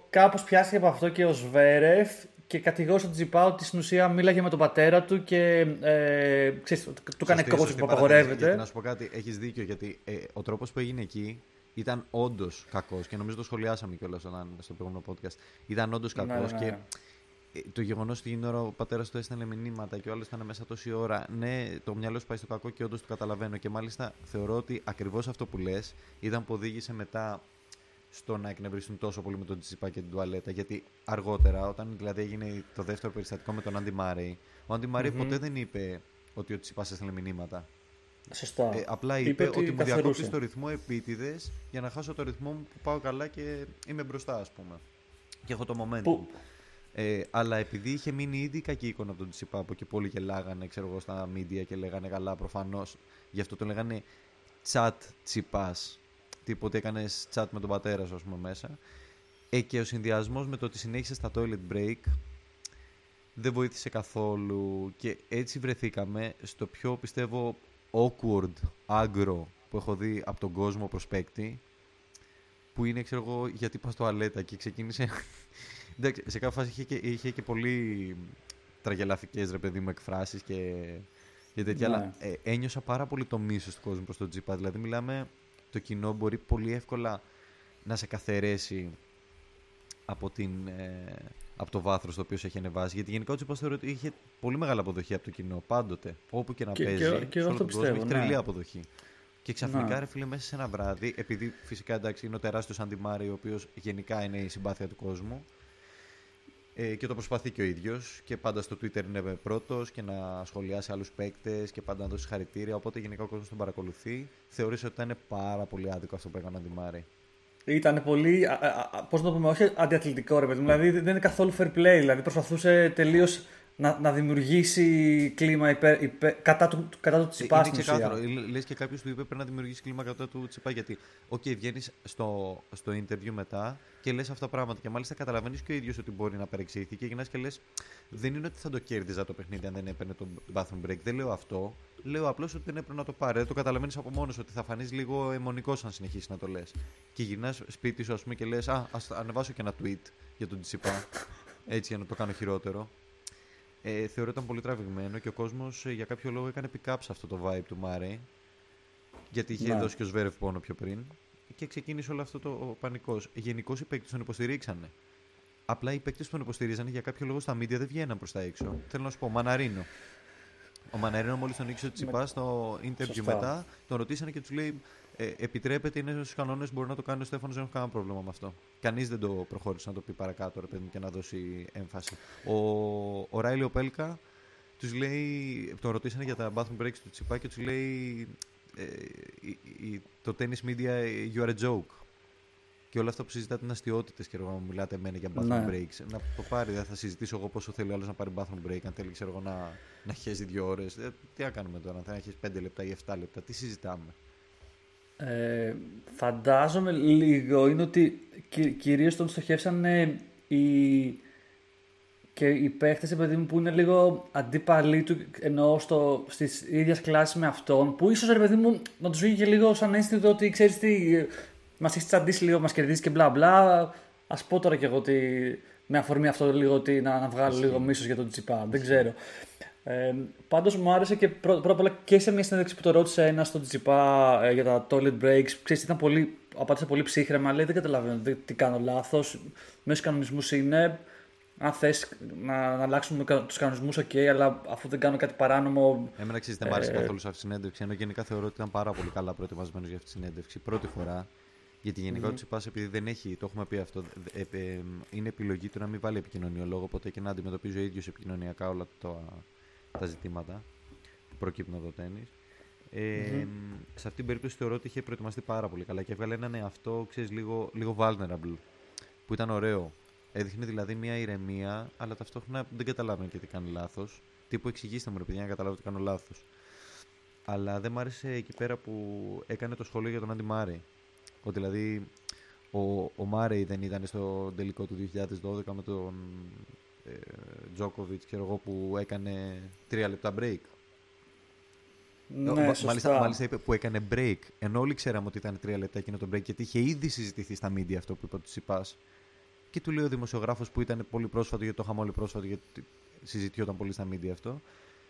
κάπως πιάστηκε από αυτό και ο Σβέρεφ και κατηγόρησε τον Τσιπά ότι στην ουσία μίλαγε με τον πατέρα του και ε, ξέρεις, του του έκανε Σωστή- κόπο σωστή που παρατήρηση, Γιατί απαγορεύεται. να σου πω κάτι, έχεις δίκιο γιατί ε, ο τρόπος που έγινε εκεί ήταν όντως κακός και νομίζω το σχολιάσαμε κιόλας στο προηγούμενο podcast. Ήταν όντως κακό Ναι, ναι, και ναι. ε, το γεγονός ότι εκείνη την ώρα ο πατέρας του έστελνε μηνύματα και ο άλλος ήταν μέσα τόση ώρα. Ναι, το μυαλό σου πάει στο κακό και όντως το καταλαβαίνω. Και μάλιστα θεωρώ ότι ακριβώς αυτό που λες ήταν που οδήγησε μετά στο να εκνευριστούν τόσο πολύ με τον Τσιπά και την τουαλέτα. Γιατί αργότερα, όταν δηλαδή έγινε το δεύτερο περιστατικό με τον Άντι Μάρεϊ, ο Άντι Μάρεϊ ποτέ δεν είπε ότι ο Τσιπά έστελνε μηνύματα. Σωστά. Ε, απλά είπε, ότι, μου καθαρούσε. διακόπτεις το ρυθμό επίτηδες για να χάσω το ρυθμό μου που πάω καλά και είμαι μπροστά, ας πούμε. Και έχω το momentum. Που- Ε, αλλά επειδή είχε μείνει ήδη κακή εικόνα από τον Τσιπάπο και πολλοί γελάγανε ξέρω εγώ, στα media και λέγανε καλά προφανώς. Γι' αυτό το λέγανε chat τσιπά. Τύπου ότι έκανες chat με τον πατέρα σου, ας πούμε, μέσα. Ε, και ο συνδυασμός με το ότι συνέχισε στα toilet break δεν βοήθησε καθόλου και έτσι βρεθήκαμε στο πιο πιστεύω awkward άγκρο που έχω δει από τον κόσμο προς παίκτη που είναι ξέρω εγώ γιατί πας στο αλέτα και ξεκίνησε *laughs* εντάξει σε κάποια φάση είχε και, είχε και πολύ τραγελαφικές ρε παιδί μου εκφράσεις και, και τέτοια Ναι. αλλά ε, ένιωσα πάρα πολύ το μίσος του κόσμου προς τον Τζιπά δηλαδή μιλάμε το κοινό μπορεί πολύ εύκολα να σε καθαρέσει από, την, ε, από το βάθρο στο οποίο σε έχει ανεβάσει. Γιατί γενικά ο Τσιπά θεωρώ ότι είχε πολύ μεγάλη αποδοχή από το κοινό. Πάντοτε. Όπου και να Και- παίζει. και- και σε εγώ όλο αυτό τον κόσμο, πιστεύω, Έχει ναι. τρελή αποδοχή. Και ξαφνικά, Ναι. ρε φίλε, μέσα σε ένα βράδυ, επειδή φυσικά εντάξει είναι ο τεράστιος Αντιμάρη, ο οποίος γενικά είναι η συμπάθεια του κόσμου. Ε, και το προσπαθεί και ο ίδιος. Και πάντα στο Twitter είναι πρώτος και να σχολιάσει άλλους παίκτες και πάντα να δώσει συγχαρητήρια. Οπότε γενικά ο κόσμος τον παρακολουθεί. Θεώρησε ότι ήταν πάρα πολύ άδικο αυτό που έκανε ο Άντι Μάρεϊ. Ήταν πολύ, α, α, α, πώς να το πούμε, όχι αντιαθλητικό ρε παιδί μου. Δηλαδή δεν είναι καθόλου fair play. Δηλαδή προσπαθούσε τελείως να, να δημιουργήσει κλίμα υπέρ, υπέρ, κατά του, κατά του Τσιπά Είναι στην ουσία. ξεκάθαρο. Λες και κάποιος του είπε πρέπει να δημιουργήσει κλίμα κατά του Τσιπά. Γιατί, οκ, βγαίνεις στο, στο interview μετά και λες αυτά τα πράγματα. Και μάλιστα καταλαβαίνεις και ο ίδιος ότι μπορεί να παρεξηγηθεί και γυρνάς και λες: Δεν είναι ότι θα το κέρδιζα το παιχνίδι αν δεν έπαιρνε το bathroom break. Δεν λέω αυτό. Λέω απλώς ότι δεν έπρεπε να το πάρει. Δεν το καταλαβαίνεις από μόνος ότι θα φανείς λίγο αιμονικός αν συνεχίσεις να το λες. Και γυρνάς σπίτι σου, ας πούμε, και λες: Α, ας ανεβάσω και ένα tweet για τον Τσιπά. Έτσι για να το κάνω χειρότερο. Ε, θεωρώ ήταν πολύ τραβηγμένο και ο κόσμος για κάποιο λόγο έκανε pick up σε αυτό το vibe του Μάρεϊ. Γιατί είχε Ναι. δώσει και ο Σβέρεφ πόνο πιο πριν. και ξεκίνησε όλο αυτό το ο πανικός. Γενικώς οι παίκτες τον υποστηρίξανε. Απλά οι παίκτες που τον υποστηρίζανε για κάποιο λόγο στα μίντια δεν βγαίναν προς τα έξω. Θέλω να σου πω, Μαναρίνο. Ο Μαναρίνο μόλις τον ήξερε ο Τσιπά στο interview Σωστά. μετά, τον ρωτήσανε και τους λέει ε, επιτρέπεται, είναι στους κανόνες, μπορεί να το κάνει ο Στέφανος, δεν έχω κανένα πρόβλημα με αυτό. Κανείς δεν το προχώρησε να το πει παρακάτω, ρε παιδί μου, και να δώσει έμφαση. Ο, ο Ράιλι Οπέλκα τους λέει, τον ρωτήσανε για τα bathroom breaks του Τσιπά και τους λέει ε, η- η- το tennis media you are a joke. Και όλα αυτά που συζητάτε είναι αστείωτητες και εγώ μου μιλάτε εμένα για bathroom Ναι. breaks. Να το πάρει, δεν θα συζητήσω εγώ πόσο θέλει ο άλλος να πάρει bathroom break. Αν θέλει, ξέρω εγώ, να, να χέζει δύο ώρες. τι να κάνουμε τώρα, αν θέλει να χέζει πέντε λεπτά ή 7 λεπτά, τι συζητάμε. Ε, φαντάζομαι λίγο είναι ότι κυ, κυρίως τον στοχεύσαν ε, οι, και οι παίχτες παιδί μου, που είναι λίγο αντίπαλοι του εννοώ στο, στις ίδιες κλάσεις με αυτόν που ίσως ρε παιδί μου να τους βγήκε λίγο σαν αίσθητο ότι ξέρεις τι ε, μας έχεις τσαντίσει λίγο, μας κερδίσει και μπλα μπλα ας πω τώρα κι εγώ ότι με αφορμή αυτό λίγο ότι να, να βγάλω λίγο μίσος για τον Τσιπά, δεν ξέρω. Ε, Πάντως μου άρεσε και πρω- πρώτα απ' όλα και σε μια συνέντευξη που τον ρώτησε ένας στον Τσιπά ε, για τα toilet breaks. Ξέρεις, ήταν πολύ, απάντησε πολύ ψύχραιμα. Λέει δεν καταλαβαίνω τι, τι κάνω λάθος. Μέσα στους κανονισμούς είναι. Αν θες να, να αλλάξουμε τους κανονισμούς, οκ, αλλά αφού δεν κάνω κάτι παράνομο. Εμένα ξέρεις, δεν μ' άρεσε Ε, καθόλου σε αυτή τη συνέντευξη. Ενώ γενικά θεωρώ ότι ήταν πάρα πολύ καλά προετοιμασμένος για αυτή τη συνέντευξη. Πρώτη φορά. Γιατί γενικά ο Τσιπά, επειδή δεν έχει, το έχουμε πει αυτό, ε, ε, είναι επιλογή του να μην βάλει επικοινωνιολόγο ποτέ και να αντιμετωπίζει ο ίδιος επικοινωνιακά όλα τα, τα ζητήματα που προκύπτουν από το τέννη. Ε, Σε αυτήν την περίπτωση θεωρώ ότι είχε προετοιμαστεί πάρα πολύ καλά και έβγαλε έναν εαυτό, ξέρεις, λίγο, λίγο vulnerable, που ήταν ωραίο. Έδειχνε δηλαδή μια ηρεμία, αλλά ταυτόχρονα δεν καταλάβαινε και τι κάνει λάθος. Τύπου εξηγήστε μου, ρε παιδιά, να καταλάβω ότι κάνω λάθος. Αλλά δεν μ' άρεσε εκεί πέρα που έκανε το σχόλιο για τον Άντι Μάρεϊ. Ότι δηλαδή ο, ο Μάρεϊ δεν ήταν στο τελικό του 2012 με τον ε, Τζόκοβιτ, ξέρω εγώ, που έκανε τρία λεπτά break. Ναι, Ο- μα- σωστά. μάλιστα, μάλιστα είπε που έκανε break. Ενώ όλοι ξέραμε ότι ήταν τρία λεπτά εκείνο το break, γιατί είχε ήδη συζητηθεί στα media αυτό που είπε ο Τσιπάς. Και του λέει ο δημοσιογράφος που ήταν πολύ πρόσφατο, γιατί το είχαμε όλοι πρόσφατο, γιατί συζητιόταν πολύ στα media αυτό.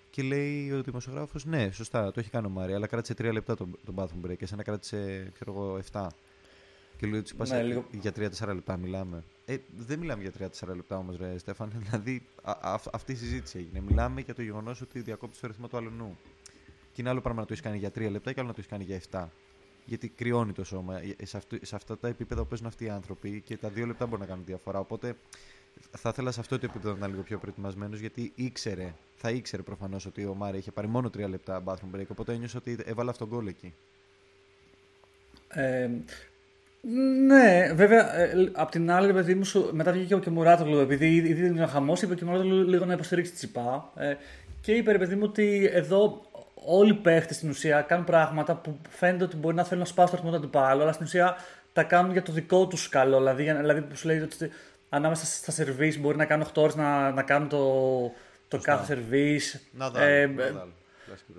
Και λέει ο δημοσιογράφος, Ναι, σωστά, το έχει κάνει ο Μάρι, αλλά κράτησε τρία λεπτά τον, τον bathroom break. Εσένα κράτησε, ξέρω εγώ, 7. Και λέει ο Τσιπάς, Ναι, «Ε, λίγο- για 3-4 λεπτά μιλάμε. Ε, δεν μιλάμε για 3-4 λεπτά όμως, ρε Στέφαν. *laughs* Δηλαδή, α, α- αυτή η συζήτηση έγινε. Μιλάμε για το γεγονός ότι διακόπτει το ρυθμό του αλλονού. Και είναι άλλο πράγμα να το έχεις κάνει για 3 λεπτά και άλλο να το έχεις κάνει για 7. Γιατί κρυώνει το σώμα. Ε, Σε, αυτού- σε αυτά τα επίπεδα που παίζουν αυτοί οι άνθρωποι και τα 2 λεπτά μπορεί να κάνουν διαφορά. Οπότε θα ήθελα σε αυτό το επίπεδο να ήταν λίγο πιο προετοιμασμένος γιατί ήξερε, θα ήξερε προφανώς ότι ο Μάρε είχε πάρει μόνο 3 λεπτά bathroom break. Οπότε ένιωσε ότι έβαλε αυτόν τον γκολ εκεί. Ε, ναι, βέβαια, ε, απ' την άλλη, ρε παιδί μου, σου- μετά βγήκε και ο Μουράτογλου, επειδή ήδη ήδη ήταν χαμό, είπε και ο Μουράτογλου λίγο να υποστηρίξει τη Τσιπά. Ε, και είπε, ρε παιδί μου, ότι εδώ όλοι οι παίχτες στην ουσία κάνουν πράγματα που φαίνεται ότι μπορεί να θέλουν να σπάσουν το ρυθμό του αντιπάλου, αλλά στην ουσία τα κάνουν για το δικό τους καλό. Δηλαδή, για- δηλαδή που σου λέει ότι ανάμεσα στα σερβίς μπορεί να κάνουν 8 ώρες να, να κάνουν το, το κάθε σερβίς. Να Ε, δω. ε,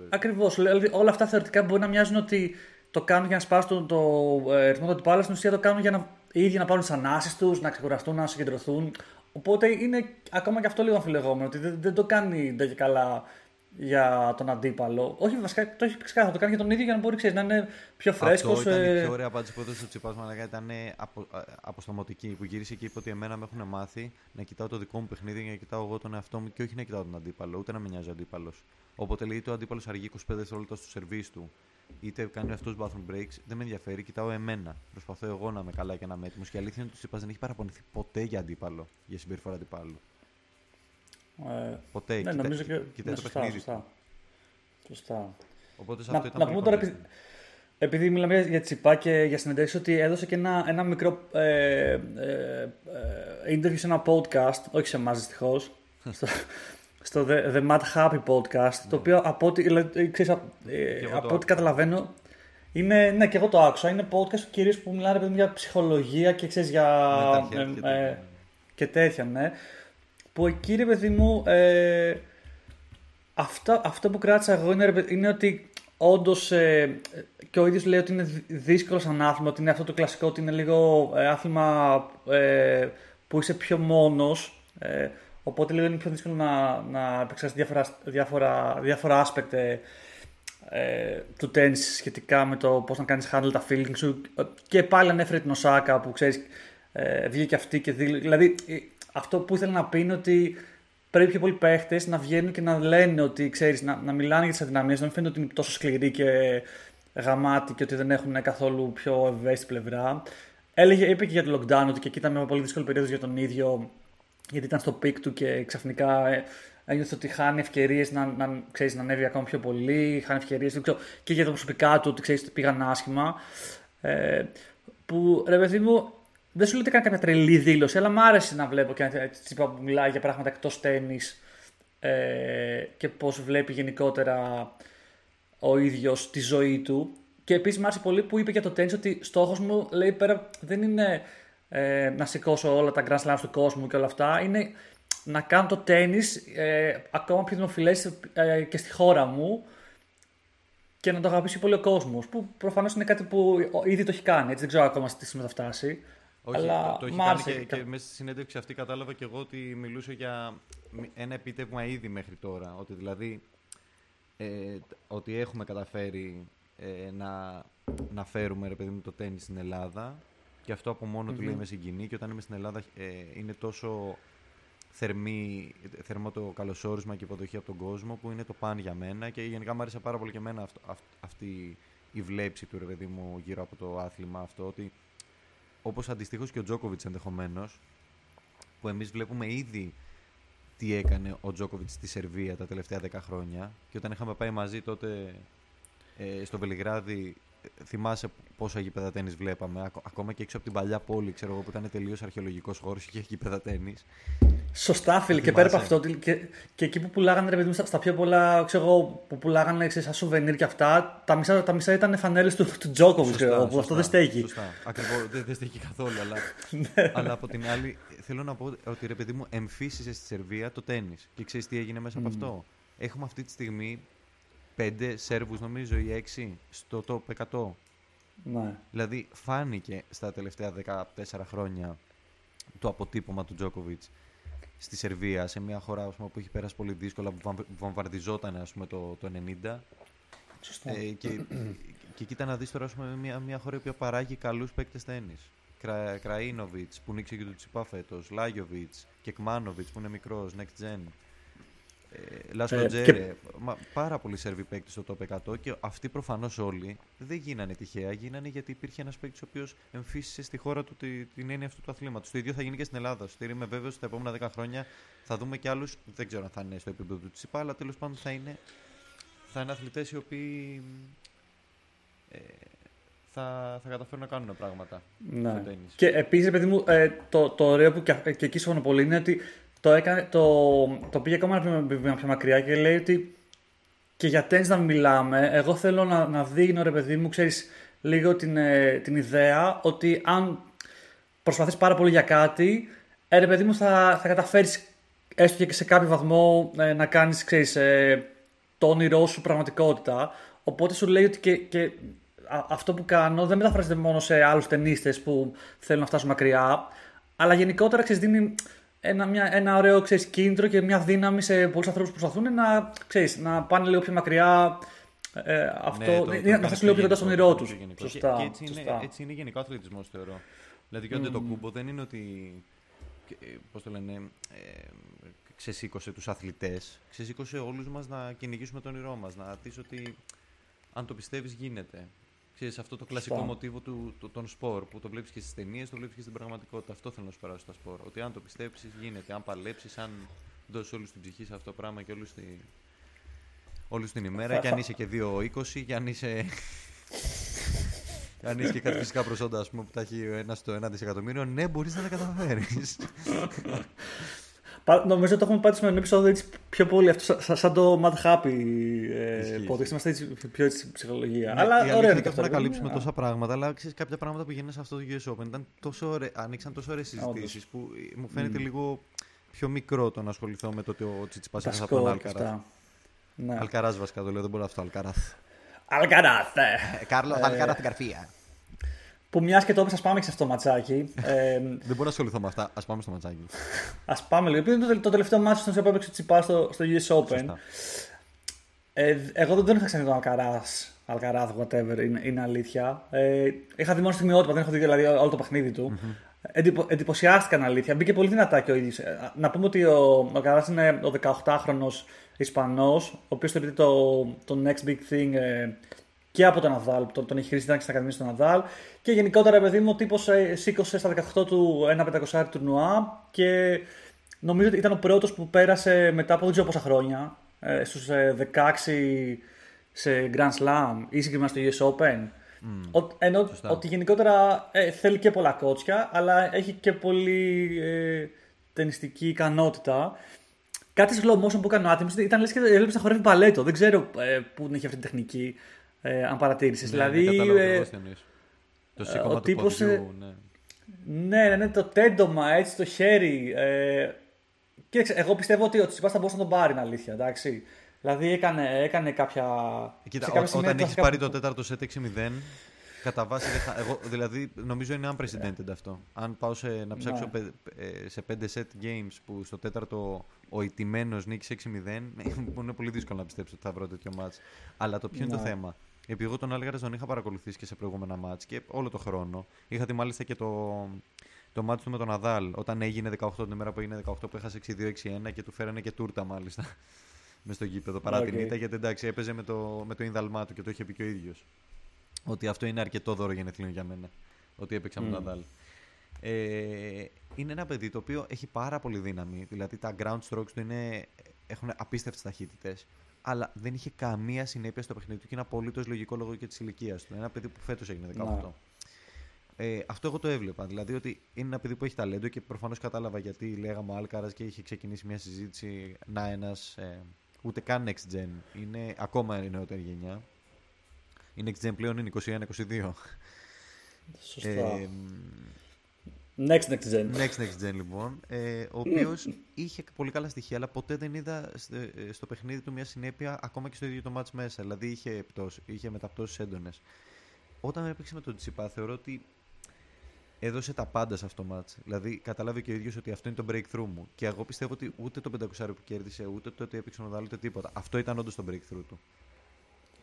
Ακριβώς. Δηλαδή, όλα αυτά θεωρητικά μπορεί να μοιάζουν ότι το κάνουν για να σπάσουν το, το ε, ρυθμό του αντιπάλου, στην ουσία το κάνουν για να, οι ίδιοι να πάρουν τις ανάσει τους, να ξεκουραστούν, να συγκεντρωθούν. Οπότε είναι ακόμα και αυτό λίγο αμφιλεγόμενο, ότι δεν, δεν το κάνει ντε και καλά για τον αντίπαλο. Όχι, βασικά το έχει πει ξεκάθαρα, το κάνει για τον ίδιο για να μπορεί ξέρεις, να είναι πιο φρέσκος. Αυτό ήταν η πιο ωραία απάντηση που έδωσε ο Τσιπάς Μαλακά. Ήταν απο, α- αποστομωτική που γύρισε και είπε ότι εμένα με έχουν μάθει να κοιτάω το δικό μου παιχνίδι και να κοιτάω εγώ τον εαυτό μου και όχι να κοιτάω τον αντίπαλο, ούτε να με νοιάζει ο αντίπαλος. Οπότε λέει το αντίπαλος αργεί 25 δευτερόλεπτα στο σερβίς του, είτε κάνει αυτό bathroom breaks, δεν με ενδιαφέρει, κοιτάω εμένα. Προσπαθώ εγώ να είμαι καλά και να είμαι έτοιμος. Και η αλήθεια είναι ότι ο Τσιπάς δεν έχει παραπονηθεί ποτέ για αντίπαλο, για συμπεριφορά αντιπάλου. Ε, Ποτέ. ναι, Κοιτά- νομίζω και. κοιτάει ναι, το σωστά, παιχνίδι. σωστά. σωστά. Οπότε σε Να, αυτό ήταν να πολύ πούμε τώρα, convincing. επειδή, επειδή μιλάμε για τσιπά και για συνεντεύξεις, ότι έδωσε και ένα, ένα μικρό ε, ε, ε, interview σε ένα podcast, όχι σε εμάς δυστυχώς, *laughs* στο, στο The, The Mad Happy Podcast, το οποίο από ό,τι, δηλαδή, ξέρεις, α- ε, Ναι. εγώ το από ό,τι άκουσα. καταλαβαίνω, είναι, ναι, και εγώ το άκουσα. Είναι podcast κυρίως που μιλάνε παιδί μου, για ψυχολογία και ξέρεις για. Mental health και ε, τέτοια. ε, και τέτοια, ναι. Που εκεί, ρε παιδί μου, ε, αυτό, αυτό που κράτησα εγώ είναι, ρε παιδί- είναι ότι όντως και ο ίδιος λέει ότι είναι δυ- δύσκολο σαν άθλημα, ότι είναι αυτό το κλασικό, ότι είναι λίγο ε, άθλημα ε, που είσαι πιο μόνος. Ε, οπότε λίγο είναι πιο δύσκολο να, να επεξεργαστεί διάφορα, διάφορα, διάφορα aspect ε, ε, του τέννις σχετικά με το πώς να κάνεις handle τα feeling σου και πάλι ανέφερε την Οσάκα που ξέρεις ε, βγήκε αυτή και δήλωσε. Δηλαδή ε, αυτό που ήθελα να πει είναι ότι πρέπει πιο πολλοί παίχτες να βγαίνουν και να λένε ότι ξέρεις, να, να μιλάνε για τις αδυναμίες, να μην φαίνεται ότι είναι τόσο σκληροί και γαμάτοι και ότι δεν έχουν καθόλου πιο ευαίσθητη πλευρά. Έλεγε, είπε και για το lockdown ότι και εκεί ήταν μια πολύ δύσκολη περίοδος για τον ίδιο, γιατί ήταν στο peak του και ξαφνικά ε, ένιωθες ότι χάνει ευκαιρίες να, να, ξέρεις, να ανέβει ακόμα πιο πολύ, χάνει ευκαιρίες και για τα προσωπικά του ότι ξέρεις ότι πήγαν άσχημα. Ε, που ρε παιδί μου, δεν σου λέω ότι έκανε κάποια τρελή δήλωση, αλλά μου άρεσε να βλέπω και να που μιλάει για πράγματα εκτός τέννη ε, και πώς βλέπει γενικότερα ο ίδιος τη ζωή του. Και επίσης μου άρεσε πολύ που είπε για το τέννη ότι στόχος μου λέει πέρα δεν είναι ε, να σηκώσω όλα τα Grand Slams του κόσμου και όλα αυτά. Είναι να κάνω το τέννη ε, ακόμα πιο δημοφιλές ε, και στη χώρα μου και να το αγαπήσει πολύ ο κόσμος. Που προφανώς είναι κάτι που ήδη το έχει κάνει. Έτσι, δεν ξέρω ακόμα τι σημαίνει θα φτάσει. Όχι, αλλά το, το έχει κάνει και, και, μέσα στη συνέντευξη αυτή κατάλαβα και εγώ ότι μιλούσε για ένα επίτευγμα ήδη μέχρι τώρα. Ότι δηλαδή ε, ότι έχουμε καταφέρει ε, να, να φέρουμε ρε παιδί μου το τέννις στην Ελλάδα και αυτό από μόνο του λέει με συγκινεί και όταν είμαι στην Ελλάδα ε, είναι τόσο θερμή, θερμό το καλωσόρισμα και υποδοχή από τον κόσμο που είναι το παν για μένα και γενικά μου άρεσε πάρα πολύ και εμένα αυτή η βλέψη του ρε παιδί μου γύρω από το άθλημα αυτό ότι όπως αντιστοίχως και ο Τζόκοβιτς ενδεχομένως, που εμείς βλέπουμε ήδη τι έκανε ο Τζόκοβιτς στη Σερβία τα τελευταία 10 χρόνια και όταν είχαμε πάει μαζί τότε ε, στο Βελιγράδι θυμάσαι πόσα γήπεδα τέννη βλέπαμε. Ακόμα και έξω από την παλιά πόλη, ξέρω εγώ, που ήταν τελείως αρχαιολογικός χώρος και είχε γήπεδα τέννη. Σωστά, φίλε. Και πέρα από αυτό, και, και εκεί που πουλάγανε ρε παιδί στα, στα πιο πολλά, ξέρω εγώ, που πουλάγανε ξέρεις, σαν σουβενίρ και αυτά, τα μισά, τα μισά ήταν φανέλες του, του Τζόκοβιτ, που αυτό δεν στέκει. Σωστά. Ακριβώς, δεν, δεν στέκει καθόλου. Αλλά, *laughs* ναι. αλλά από την άλλη, θέλω να πω ότι ρε παιδί μου εμφύσισες στη Σερβία το τέννη. Και ξέρεις τι έγινε μέσα mm. από αυτό. Έχουμε αυτή τη στιγμή πέντε Σέρβους νομίζω ή έξι στο top 100. Ναι. Δηλαδή φάνηκε στα τελευταία 14 χρόνια το αποτύπωμα του Τζόκοβιτς στη Σερβία, σε μια χώρα πούμε, που έχει περάσει πολύ δύσκολα, που βομβαρδιζόταν ας πούμε, το, το 90. Σωστά. Ε, και, και κοίτα να δεις τώρα πούμε, μια, μια χώρα που παράγει καλούς παίκτες τέννις. Κρα, Κραΐνοβιτς που νίξε και του Τσιπά φέτος, Λάγιοβιτς, Κεκμάνοβιτς που είναι μικρός, next gen. Λάσκο ε, Τζέρε, και... πάρα πολλοί Σέρβοι παίκτες στο top 100 και αυτοί προφανώς όλοι δεν γίνανε τυχαία. Γίνανε γιατί υπήρχε ένας παίκτης ο οποίος εμφύσισε στη χώρα του την έννοια αυτού του αθλήματος. Το ίδιο θα γίνει και στην Ελλάδα. Στο είμαι βέβαιο ότι τα επόμενα 10 χρόνια θα δούμε και άλλους. Δεν ξέρω αν θα είναι στο επίπεδο του Τσιπά, αλλά τέλος πάντων θα είναι, θα είναι αθλητές οι οποίοι ε, θα, θα καταφέρουν να κάνουν πράγματα. Ναι. Και επίσης, παιδί μου, ε, το, το ωραίο που και, και εκεί συμφωνώ πολύ είναι ότι το, έκανε, το, το πήγε ακόμα ένα βήμα πιο μακριά και λέει ότι και για τένις να μιλάμε, εγώ θέλω να, να δείχνω ρε παιδί μου, ξέρεις, λίγο την, ε, την ιδέα ότι αν προσπαθείς πάρα πολύ για κάτι, ε, ρε παιδί μου θα, θα καταφέρεις έστω και σε κάποιο βαθμό ε, να κάνεις, ξέρεις, ε, το όνειρό σου πραγματικότητα. Οπότε σου λέει ότι και, και αυτό που κάνω δεν μεταφράζεται μόνο σε άλλους ταινίστες που θέλουν να φτάσουν μακριά, αλλά γενικότερα ξέρεις, δίνει ένα, μια, ένα ωραίο ξέρεις, κίνητρο και μια δύναμη σε πολλούς ανθρώπους που προσπαθούν να, ξέρεις, να πάνε λίγο πιο μακριά. Ε, αυτό, ναι, το, το, να φτάσουν λίγο πιο κοντά στον όνειρό τους. Σωστά. Και, έτσι, είναι, έτσι είναι γενικά ο αθλητισμός, θεωρώ. Δηλαδή και mm. το κούμπο δεν είναι ότι. Ε, Πώς το λένε. Ε, ξεσήκωσε τους αθλητές. Ξεσήκωσε όλους μας να κυνηγήσουμε τον όνειρό μας. Να δεις ότι αν το πιστεύεις, γίνεται. Ξέρεις, αυτό το κλασικό μοτίβο του, του, των σπορ που το βλέπεις και στις ταινίες, το βλέπεις και στην πραγματικότητα. Αυτό θέλω να σου περάσω στα σπορ. Ότι αν το πιστέψεις, γίνεται. Αν παλέψεις, αν δώσεις όλου την ψυχή σε αυτό το πράγμα και όλου τη... όλους την ημέρα, και αν είσαι και 2-20, και αν είσαι. αν είσαι και κάτι φυσικά προσόντα ας πούμε, που τα έχει ένα στο ένα δισεκατομμύριο, ναι, μπορείς να τα καταφέρεις. *laughs* Νομίζω ότι το έχουμε πάει σε ένα επεισόδιο έτσι πιο πολύ αυτό, σαν, σαν το Mad Happy ε, podcast. Είμαστε έτσι πιο έτσι ψυχολογία. Ναι, αλλά ωραία είναι αυτό. να καλύψουμε τόσα πράγματα, αλλά ξέρεις κάποια πράγματα που γίνανε σε αυτό το US Open ήταν τόσο ωραί, ανοίξαν τόσο ωραίες συζητήσεις που μου φαίνεται mm. λίγο πιο μικρό το να ασχοληθώ με το ότι ο Τσιτσιπά είναι από τον Αλκαράς. Ναι. Αλκαράς βασικά το λέω, δεν μπορώ αυτό. Αλκαράθ. Αλκαράθ. Ε, Κάρλος Αλκαράθ Καρφία. Που μιας και τώρα ας πάμε και σε αυτό το ματσάκι. ε, Δεν μπορώ να ασχοληθώ με αυτά. Α πάμε στο ματσάκι. Α πάμε λίγο. Είναι το, το τελευταίο μάτσο στον οποίο έπαιξε τσιπάς στο, στο US Open. Ε, εγώ δεν είχα ξαναδεί τον Αλκαράς, Αλκαράθ, whatever, είναι, είναι αλήθεια. Ε, είχα δει μόνο στιγμιότυπα, δεν έχω δει δηλαδή όλο το παιχνίδι του. Mm-hmm. Εντυπω, εντυπωσιάστηκαν αλήθεια. Μπήκε πολύ δυνατά και ο ίδιος. Ε, να πούμε ότι ο, ο Αλκαράς είναι ο 18χρονο Ισπανός, ο οποίος θεωρείται το, το next big thing ε, και από τον Ναδάλ. Τον, τον έχει χρήσει, ήταν και στα ακαδημία του Ναδάλ. Και γενικότερα, παιδί μου, ο τύπος ε, σήκωσε στα 18 του ένα 500 τουρνουά και νομίζω ότι ήταν ο πρώτος που πέρασε μετά από δεν ξέρω πόσα χρόνια ε, στους 16 ε, σε Grand Slam ή συγκεκριμένα στο US Open. Mm, ο, ενώ ότι γενικότερα ε, θέλει και πολλά κότσια, αλλά έχει και πολύ ε, ταινιστική ικανότητα. Κάτι slow motion που έκανε ο Άτιμος ήταν λες και έβλεπες να χορεύει παλέτο. Δεν ξέρω ε, πού την έχει αυτή την τεχνική, ε, αν παρατήρησες. Ναι, δηλαδή, ε, το σήκωμα του τύπος, ποδιού, ναι. ναι. Ναι, ναι, το τέντομα, έτσι, το χέρι. Ε, Κοίταξε, εγώ πιστεύω ότι ο Τσιπά θα μπορούσε να τον πάρει, είναι αλήθεια. Εντάξει. Δηλαδή έκανε, έκανε κάποια. Κοίτα, ό, όταν έχεις πάρει το τέταρτο σετ 6-0, κατά βάση δεν θα. Εγώ, δηλαδή, νομίζω είναι unprecedented αυτό. Αν πάω σε, να ψάξω ναι. Ε, σε 5 set games που στο τέταρτο ο ηττημένος νίκησε 6-0, *laughs* είναι πολύ δύσκολο να πιστέψω ότι θα βρω τέτοιο match. Αλλά το ποιο είναι το ναι. θέμα. Επειδή εγώ τον Άλγαρες τον είχα παρακολουθήσει και σε προηγούμενα match και όλο το χρόνο. Είχα τη μάλιστα και το, το μάτι του με τον Αδάλ. Όταν έγινε 18 την ημέρα που έγινε 18 που έχασε 6-2-6-1 και του φέρανε και τούρτα μάλιστα. *laughs* μες στο γήπεδο παρά okay. την ήττα γιατί εντάξει έπαιζε με το, με το ίνδαλμά του και το είχε πει και ο ίδιος. Ότι αυτό είναι αρκετό δώρο γενεθλίων για μένα. Ότι έπαιξα mm. με τον Αδάλ. Ε, είναι ένα παιδί το οποίο έχει πάρα πολύ δύναμη. Δηλαδή τα ground strokes του είναι, έχουν απίστευτες ταχύτητες. Αλλά δεν είχε καμία συνέπεια στο παιχνίδι του και είναι απολύτως λογικό λόγω και της ηλικίας του. Είναι ένα παιδί που φέτος έγινε 18. Ε, αυτό εγώ το έβλεπα. Δηλαδή ότι είναι ένα παιδί που έχει ταλέντο και προφανώς κατάλαβα γιατί λέγαμε ο Άλκαρας και είχε ξεκινήσει μια συζήτηση. Να ένας. Ε, ούτε καν next gen. Είναι ακόμα η νεότερη γενιά. Η next gen πλέον είναι 21-22. Σωστά. Ε, next next gen. Next next gen λοιπόν. Ε, ο οποίος είχε πολύ καλά στοιχεία, αλλά ποτέ δεν είδα ε, στο παιχνίδι του μια συνέπεια ακόμα και στο ίδιο το match μέσα. Δηλαδή είχε, πτώση, είχε μεταπτώσει έντονες. Όταν έπαιξε με τον Τσιπά, θεωρώ ότι έδωσε τα πάντα σε αυτό το match. Δηλαδή, καταλάβει και ο ίδιος ότι αυτό είναι το breakthrough μου. Και εγώ πιστεύω ότι ούτε το 500 που κέρδισε, ούτε το ότι έπαιξε ο Νοδάλ, ούτε τίποτα. Αυτό ήταν όντως το breakthrough του.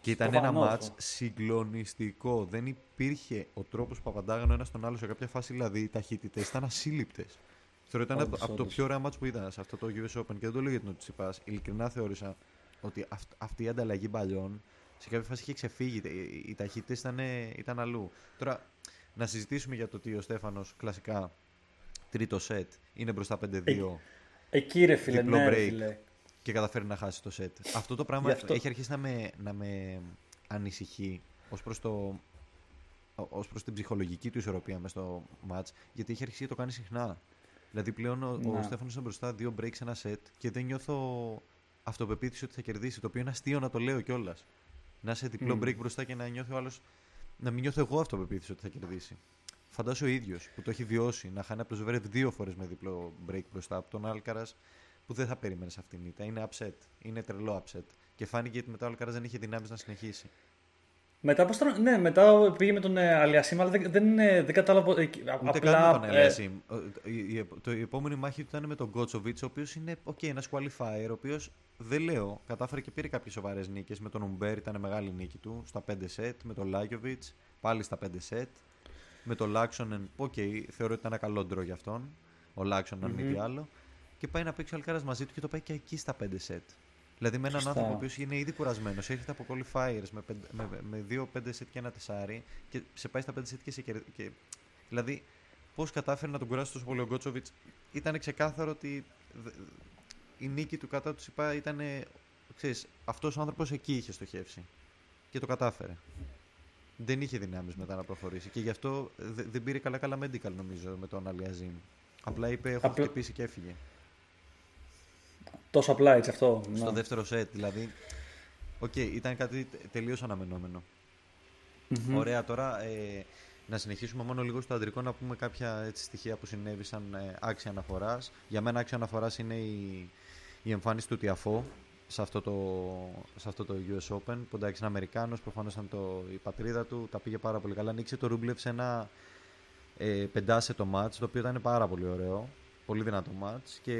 Και ήταν ένα match συγκλονιστικό. Δεν υπήρχε ο τρόπος που απαντάγανε ο ένας τον άλλο σε κάποια φάση. Δηλαδή, οι ταχύτητες ήταν ασύλληπτες. Θεωρώ ήταν από, από το πιο ωραία match που είδα σε αυτό το US Open. Και δεν το λέω για την Τσιπά. Ειλικρινά θεώρησα ότι αυτή η ανταλλαγή μπαλιών σε κάποια φάση είχε ξεφύγει. Οι, οι ταχύτητες ήταν, ήταν αλλού. Τώρα, να συζητήσουμε για το ότι ο Στέφανος κλασικά τρίτο σετ είναι μπροστά 5-2. Ε, εκεί ρε φίλε, ναι, break, φίλε. Και καταφέρει να χάσει το σετ. Αυτό το πράγμα αυτό... έχει αρχίσει να με, να με ανησυχεί ως προς, το, ως προς την ψυχολογική του ισορροπία μέσα στο match, γιατί έχει αρχίσει να το κάνει συχνά. Δηλαδή πλέον ο, ο Στέφανος είναι μπροστά δύο breaks ένα σετ και δεν νιώθω αυτοπεποίθηση ότι θα κερδίσει, το οποίο είναι αστείο να το λέω κιόλας. Να σε διπλό mm. break μπροστά και να νιώθει ο άλλο να μην νιώθω εγώ αυτοπεποίθηση ότι θα κερδίσει. Φαντάζομαι ο ίδιος που το έχει βιώσει να χάνει από το Ζβέρευ δύο φορές με διπλό break μπροστά από τον Άλκαρας που δεν θα περίμενες αυτήν την ήττα. Είναι upset. Είναι τρελό upset. Και φάνηκε ότι μετά ο Άλκαρα δεν είχε δυνάμεις να συνεχίσει. Μετά, πώς τον, ναι, μετά πήγε με τον ε, Αλιασίμ, αλλά δεν, δεν, δεν κατάλαβα. Ε, Ούτε απλά, καν με τον Αλιασίμ. Ε... Η, η, η, επόμενη μάχη του ήταν με τον Γκόγιοβτσικ, ο οποίος είναι okay, ένας qualifier, ο οποίος δεν λέω, κατάφερε και πήρε κάποιες σοβαρές νίκες. Με τον Ουμπέρ ήταν μεγάλη νίκη του στα 5 σετ. Με τον Λάγιοβιτς πάλι στα 5 σετ. Με τον Λάακσονεν, ok, okay, θεωρώ ότι ήταν ένα καλό draw για αυτόν. Ο Λάακσονεν, αν μη τι άλλο. Και πάει να παίξει ο Αλκάρας μαζί του και το πάει και εκεί στα 5 σετ. Δηλαδή με έναν Σωστά. άνθρωπο ο οποίος είναι ήδη κουρασμένος, έρχεται από qualifiers με, με, με, δύο 5 σετ και ένα τεσάρι και σε πάει στα 5 σετ και σε και... Δηλαδή, πώς κατάφερε να τον κουράσει τόσο πολύ ο Γκότσοβιτς, ήταν ξεκάθαρο ότι η νίκη του κατά του είπα ήταν. Ξέρεις, αυτός ο άνθρωπος εκεί είχε στοχεύσει. Και το κατάφερε. Δεν είχε δυνάμεις μετά να προχωρήσει. Και γι' αυτό δεν πήρε καλά καλά medical νομίζω με τον Αλιαζίν. Απλά είπε έχω Απλά... χτυπήσει και έφυγε. Τόσο απλά έτσι αυτό. Στο ναι. δεύτερο σετ δηλαδή. OK, okay, ήταν κάτι τελείως αναμενόμενο. Mm-hmm. Ωραία τώρα. Ε, να συνεχίσουμε μόνο λίγο στο αντρικό να πούμε κάποια έτσι, στοιχεία που συνέβησαν ε, άξια αναφοράς. Για μένα άξια αναφοράς είναι η, η εμφάνιση του Τιαφό σε αυτό το, σε αυτό το US Open. Που εντάξει είναι Αμερικάνος, προφανώς ήταν το, η πατρίδα του, τα πήγε πάρα πολύ καλά. Νίκησε το Ρούμπλεφ σε ένα ε, πεντάσετο ματς, το οποίο ήταν πάρα πολύ ωραίο. Πολύ δυνατό ματς και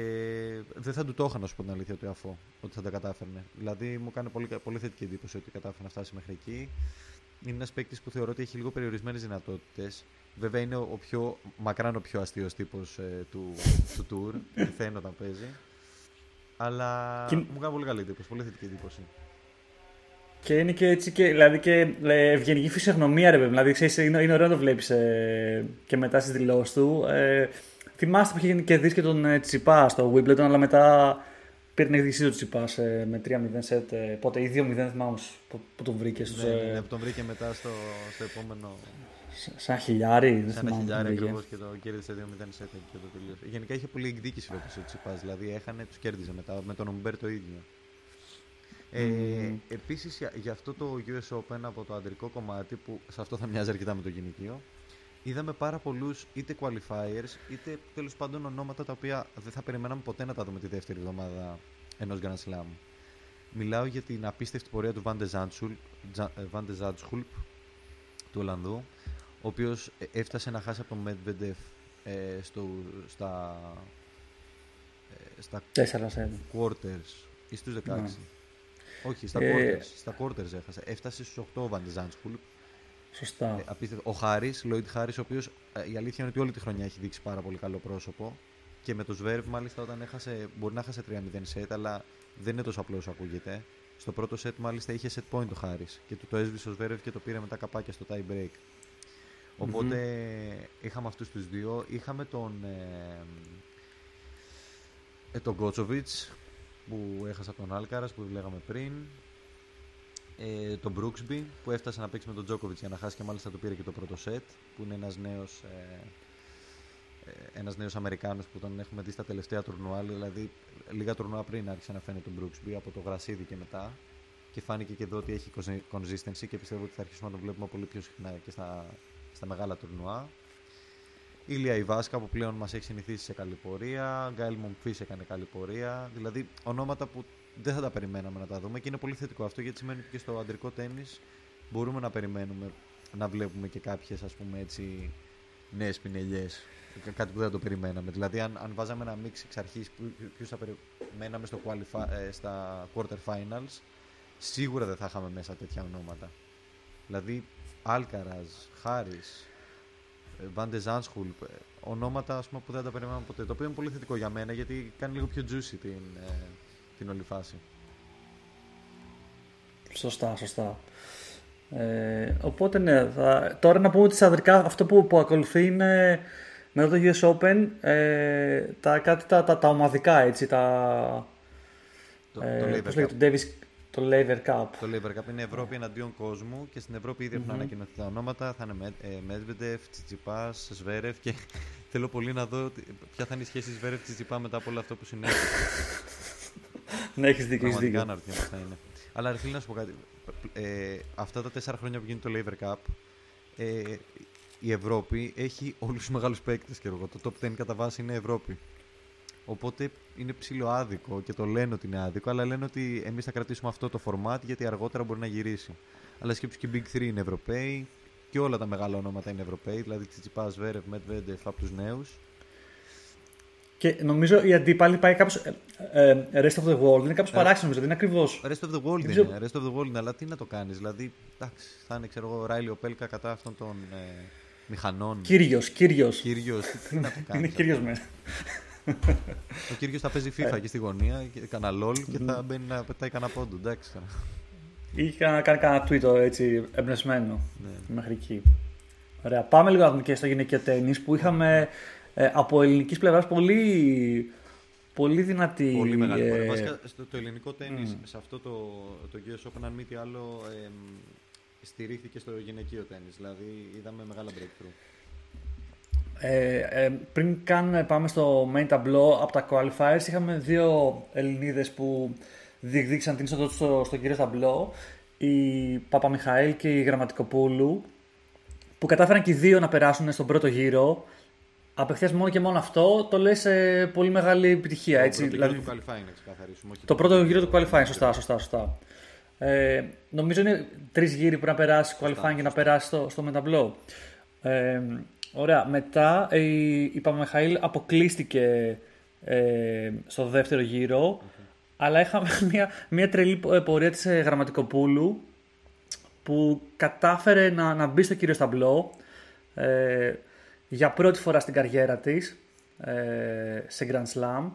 δεν θα του το είχα να σου πω την αλήθεια του αφού ότι θα τα κατάφερνε. Δηλαδή μου κάνει πολύ, πολύ θετική εντύπωση ότι κατάφερε να φτάσει μέχρι εκεί. Είναι ένας παίκτης που θεωρώ ότι έχει λίγο περιορισμένες δυνατότητες. Βέβαια είναι ο πιο μακράν ο πιο αστείος τύπος ε, του, του tour. *laughs* Πεθαίνω όταν παίζει. Αλλά Και- μου κάνει πολύ καλή εντύπωση, πολύ θετική εντύπωση. Και είναι και έτσι και, δηλαδή και ε, ευγενική φυσιογνωμία, ρε παιδί. Δηλαδή, ξέρεις, είναι, είναι ωραίο να το βλέπεις ε, και μετά στις δηλώσεις του. Ε, θυμάστε που είχε και δει και τον ε, Τσιπά στο Wimbledon, αλλά μετά πήρε την εκδίκησή του Τσιπά ε, με 3-0 σετ. Ε, πότε, ή 2-0 θυμάμαι όμως, που, που τον βρήκε. Στους, Ναι, ναι, ε, ναι, που τον βρήκε μετά στο, στο επόμενο. Σαν χιλιάρι, δεν Σε ένα θυμάμαι. χιλιάρι που τον ακριβώς βρήκε. και το κέρδισε 2-0 σετ και το τελείωσε. Γενικά είχε πολύ εκδίκηση φέτος ο Τσιπάς. Δηλαδή έχανε, τους κέρδιζε μετά με τον Ομπέρ το ίδιο. Ε, Μμμ. Επίσης για, για αυτό το US Open από το αντρικό κομμάτι που σε αυτό θα μοιάζει αρκετά με το γυναικείο είδαμε πάρα πολλούς είτε qualifiers είτε τέλος πάντων ονόματα τα οποία δεν θα περιμέναμε ποτέ να τα δούμε τη δεύτερη εβδομάδα ενός Grand Slam. Μιλάω για την απίστευτη πορεία του Van de Zandschulp, Τζα- ε, Van de Zandschulp, του Ολλανδού ο οποίος ε, έφτασε να χάσει από τον Medvedev ε, στο, στα, ε, στα 4 σετ. quarters ή στους 16. Ναι. Όχι, στα, Ε, quarters, στα quarters έχασε. Έφτασε στους 8 ο Van de Zandschulp. Σωστά. Ε, απίστευτο. Ο Χάρης, Lloyd Χάρης, ο οποίος ε, η αλήθεια είναι ότι όλη τη χρονιά έχει δείξει πάρα πολύ καλό πρόσωπο. Και με το Σβέρβ, μάλιστα, όταν έχασε, μπορεί να έχασε 3-0 σετ, αλλά δεν είναι τόσο απλό όσο ακούγεται. Στο πρώτο σετ, μάλιστα, είχε set point ο Χάρης και του το έσβησε ο Σβέρβ και το πήρε μετά καπάκια στο tie break. οποτε είχαμε αυτούς τους δύο. Είχαμε τον, ε, ε, τον Γκότσοβιτς που έχασα τον Άλκαρας που λέγαμε πριν. Ε, τον Brooksby που έφτασε να παίξει με τον Τζόκοβιτς για να χάσει και μάλιστα το πήρε και το πρώτο σετ που είναι ένας νέος, ε, ε, ένας νέος Αμερικάνος που τον έχουμε δει στα τελευταία τουρνουά δηλαδή λίγα τουρνουά πριν άρχισε να φαίνεται τον Brooksby από το γρασίδι και μετά και φάνηκε και εδώ ότι έχει consistency και πιστεύω ότι θα αρχίσουμε να τον βλέπουμε πολύ πιο συχνά και στα, στα μεγάλα τουρνουά. Ήλια Ιβάσκα που πλέον μας έχει συνηθίσει σε καλή πορεία. Γκάιλ Μομφής έκανε καλή πορεία. Δηλαδή ονόματα που δεν θα τα περιμέναμε να τα δούμε και είναι πολύ θετικό αυτό γιατί σημαίνει ότι και στο αντρικό τέννις μπορούμε να περιμένουμε να βλέπουμε και κάποιες ας πούμε έτσι νέες πινελιές. Κα- Κάτι που δεν το περιμέναμε. Δηλαδή αν, αν βάζαμε ένα μίξ εξ αρχής που, ποιους θα περιμέναμε στο qualify, ε, στα quarter finals σίγουρα δεν θα είχαμε μέσα τέτοια ονόματα. Δηλαδή Άλκαραζ, Χάρης, Βάντε Ζάνσχουλ, ε, ονόματα ας πούμε, που δεν τα περιμέναμε ποτέ. Το οποίο είναι πολύ θετικό για μένα γιατί κάνει λίγο πιο juicy την, ε, την όλη φάση. Σωστά, σωστά. Ε, οπότε ναι, θα... τώρα να πούμε ότι στα ανδρικά αυτό που, που ακολουθεί είναι μετά το US Open ε, τα, κάτι, τα, τα, τα ομαδικά έτσι, τα, Το, ε, το, πώς Laver λέγεται, Cup. το, Davis, το Lever Cup. το Laver Cup είναι Ευρώπη εναντίον κόσμου και στην Ευρώπη ήδη έχουν ανακοινωθεί τα ονόματα. Θα είναι Με- ε, Medvedev, Τσιτσιπάς, Σβέρεφ και *laughs* θέλω πολύ να δω τι- ποια θα είναι η σχέση Σβέρεφ Τσιτσιπά μετά από όλο αυτό που συνέβη. *laughs* Ναι, έχεις δίκιο, έχεις Πραγματικά δίκιο. αναρωτιέμαι τι θα είναι. Αλλά ρε φίλε να σου πω κάτι. Ε, αυτά τα τέσσερα χρόνια που γίνεται το Laver Cup, ε, η Ευρώπη έχει όλους τους μεγάλους παίκτες. Το top 10 κατά βάση είναι Ευρώπη. Οπότε είναι ψηλό άδικο και το λένε ότι είναι άδικο, αλλά λένε ότι εμείς θα κρατήσουμε αυτό το format γιατί αργότερα μπορεί να γυρίσει. Αλλά σκέψου και οι Big 3 είναι Ευρωπαίοι και όλα τα μεγάλα ονόματα είναι Ευρωπαίοι, δηλαδή Τσιτσιπά, Βέρευ, Μετβέντεφ από τους νέους. Και νομίζω η αντίπαλη πάει κάπως ε, ε, rest of the world. Είναι κάπως Ε. παράξενο, δηλαδή είναι ακριβώς. Rest of the world ξέρω- είναι, rest of the world είναι, αλλά τι να το κάνεις. Δηλαδή, εντάξει, θα είναι ξέρω εγώ, ο Ράιλι Οπέλκα κατά αυτών των ε, μηχανών. Κύριος, κύριος. Κύριος, τι να το *laughs* κάνεις. Είναι κύριος με. Ο κύριος θα παίζει FIFA εκεί στη γωνία, και κανένα LOL και θα μπαίνει να πετάει κανένα πόντο. Εντάξει. τώρα. Είχε να κάνει κανένα tweet έτσι εμπνευσμένο Ναι. μέχρι εκεί. Ωραία. Πάμε λίγο να δούμε και στο γυναικείο τέννις που είχαμε ε, από ελληνικής πλευράς πολύ, πολύ δυνατή... Πολύ μεγάλη ε, πορεία. Βασικά στο το ελληνικό τέννις, σε αυτό το, το US Open, αν μη τι άλλο, εμ, στηρίχθηκε στο γυναικείο τέννις. Δηλαδή είδαμε μεγάλα breakthrough. Ε, ε, πριν καν πάμε στο main tableau από τα qualifiers είχαμε δύο Ελληνίδες που διεκδίκησαν την είσοδο τους στο, στο κύριο ταμπλό η Παπαμιχαήλ και η Γραμματικοπούλου που κατάφεραν και οι δύο να περάσουν στον πρώτο γύρο απευθείας μόνο και μόνο αυτό το λες ε, πολύ μεγάλη επιτυχία έτσι, το πρώτο δηλαδή, γύρο του qualifying να ξεκαθαρίσουμε. όχι το πρώτο γύρο του qualifying, σωστά, σωστά, σωστά. Ε, νομίζω είναι τρεις γύροι που να περάσει qualifying και να περάσει στο, στο μεταμπλό. Ε, Ωραία. Μετά η, η Παμεχαήλ αποκλείστηκε ε, στο δεύτερο γύρο. Αλλά είχαμε *laughs* μια, μια τρελή πορεία της ε, Γραμματικοπούλου που κατάφερε να, να μπει στο κύριο σταμπλό ε, για πρώτη φορά στην καριέρα της ε, σε Grand Slam.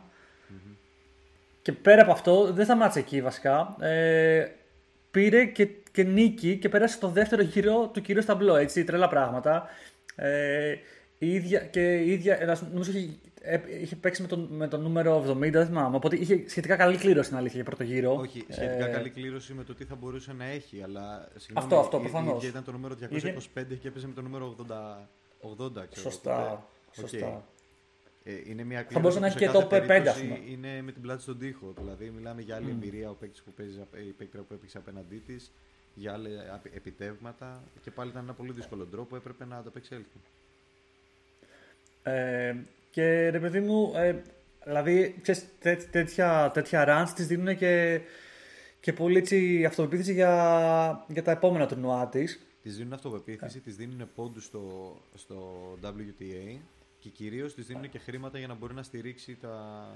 Και πέρα από αυτό, δεν σταμάτησε εκεί βασικά. Ε, πήρε και, και νίκη και πέρασε στο δεύτερο γύρο του κυρίου Σταμπλό. Έτσι, τρελά πράγματα. Ε, η ίδια, και η ίδια, νομίζω είχε, είχε παίξει με το, με το νούμερο 70, δεν θυμάμαι. Οπότε είχε σχετικά καλή κλήρωση στην αλήθεια για πρώτο γύρο. Όχι, σχετικά ε, καλή κλήρωση με το τι θα μπορούσε να έχει. Αλλά συγγνώμη, αυτό, αυτό, προφανώς. ήταν το νούμερο 225 και έπαιζε με το νούμερο 80. 80 ξέρω, σωστά. σωστά. Ε, είναι μια θα μπορούσε να έχει και το 5 Είναι με την πλάτη στον τοίχο. Δηλαδή, μιλάμε για άλλη mm. εμπειρία ο παίκτης που, παίζει, η που έπαιξε απέναντί της, για άλλα επιτεύγματα και πάλι ήταν ένα πολύ δύσκολο τρόπο. Έπρεπε να ανταπεξέλθει. Ε, και ρε παιδί μου, ε, δηλαδή ξέρεις, τέ, τέτοια, τέτοια runs τις δίνουν και, και πολύ έτσι, αυτοπεποίθηση για, για τα επόμενα τουρνουά της. Της δίνουν αυτοπεποίθηση, της δίνουν πόντους στο, στο WTA και κυρίως της δίνουν και χρήματα για να μπορεί να στηρίξει, τα,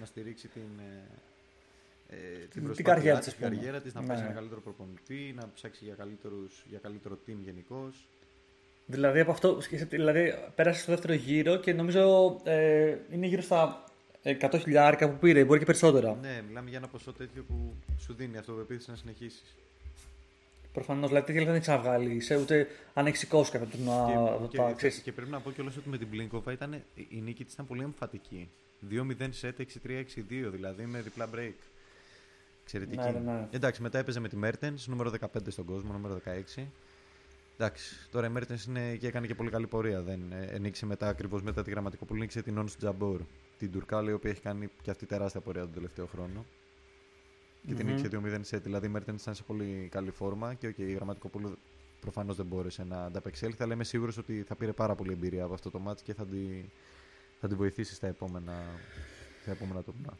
να στηρίξει την, ε, ε την, την καριέρα της, καριέρα της να πάει σε ένα καλύτερο προπονητή, να ψάξει για, καλύτερους, για καλύτερο team γενικώς. Δηλαδή από αυτό, δηλαδή πέρασε στο δεύτερο γύρο και νομίζω ε, είναι γύρω στα 100 χιλιάρικα που πήρε, μπορεί και περισσότερα. Ναι, μιλάμε για ένα ποσό τέτοιο που σου δίνει αυτοπεποίθηση να συνεχίσεις. Προφανώς, δηλαδή τέτοια δεν έχει ξαναβγάλει, ούτε αν έχει σηκώσει κάποιο να και, και, και, πρέπει να πω κιόλας ότι με την Μπλίνκοβα ήταν, η νίκη της ήταν πολύ εμφατική. 2-0 σετ, 6-3-6-2, δηλαδή με διπλά break. Εξαιρετική. Ναι, ναι. Εντάξει, μετά έπαιζε με τη Mertens, νούμερο 15 στον κόσμο, νούμερο 16. Εντάξει, τώρα η Mertens είναι και έκανε και πολύ καλή πορεία. Δεν ενίξε μετά ακριβώς μετά τη γραμματικό που νίξε την Ons Τζαμπόρ. Την Τουρκάλη, η οποία έχει κάνει και αυτή τεράστια πορεία τον τελευταίο χρόνο. Και mm-hmm. την νίξε 2-0 σε. Δηλαδή η Mertens ήταν σε πολύ καλή φόρμα και okay, η γραμματικό που προφανώς δεν μπόρεσε να ανταπεξέλθει. Αλλά είμαι σίγουρος ότι θα πήρε πάρα πολύ εμπειρία από αυτό το μάτι και θα τη, θα τη βοηθήσει στα επόμενα, στα επόμενα τουρνά.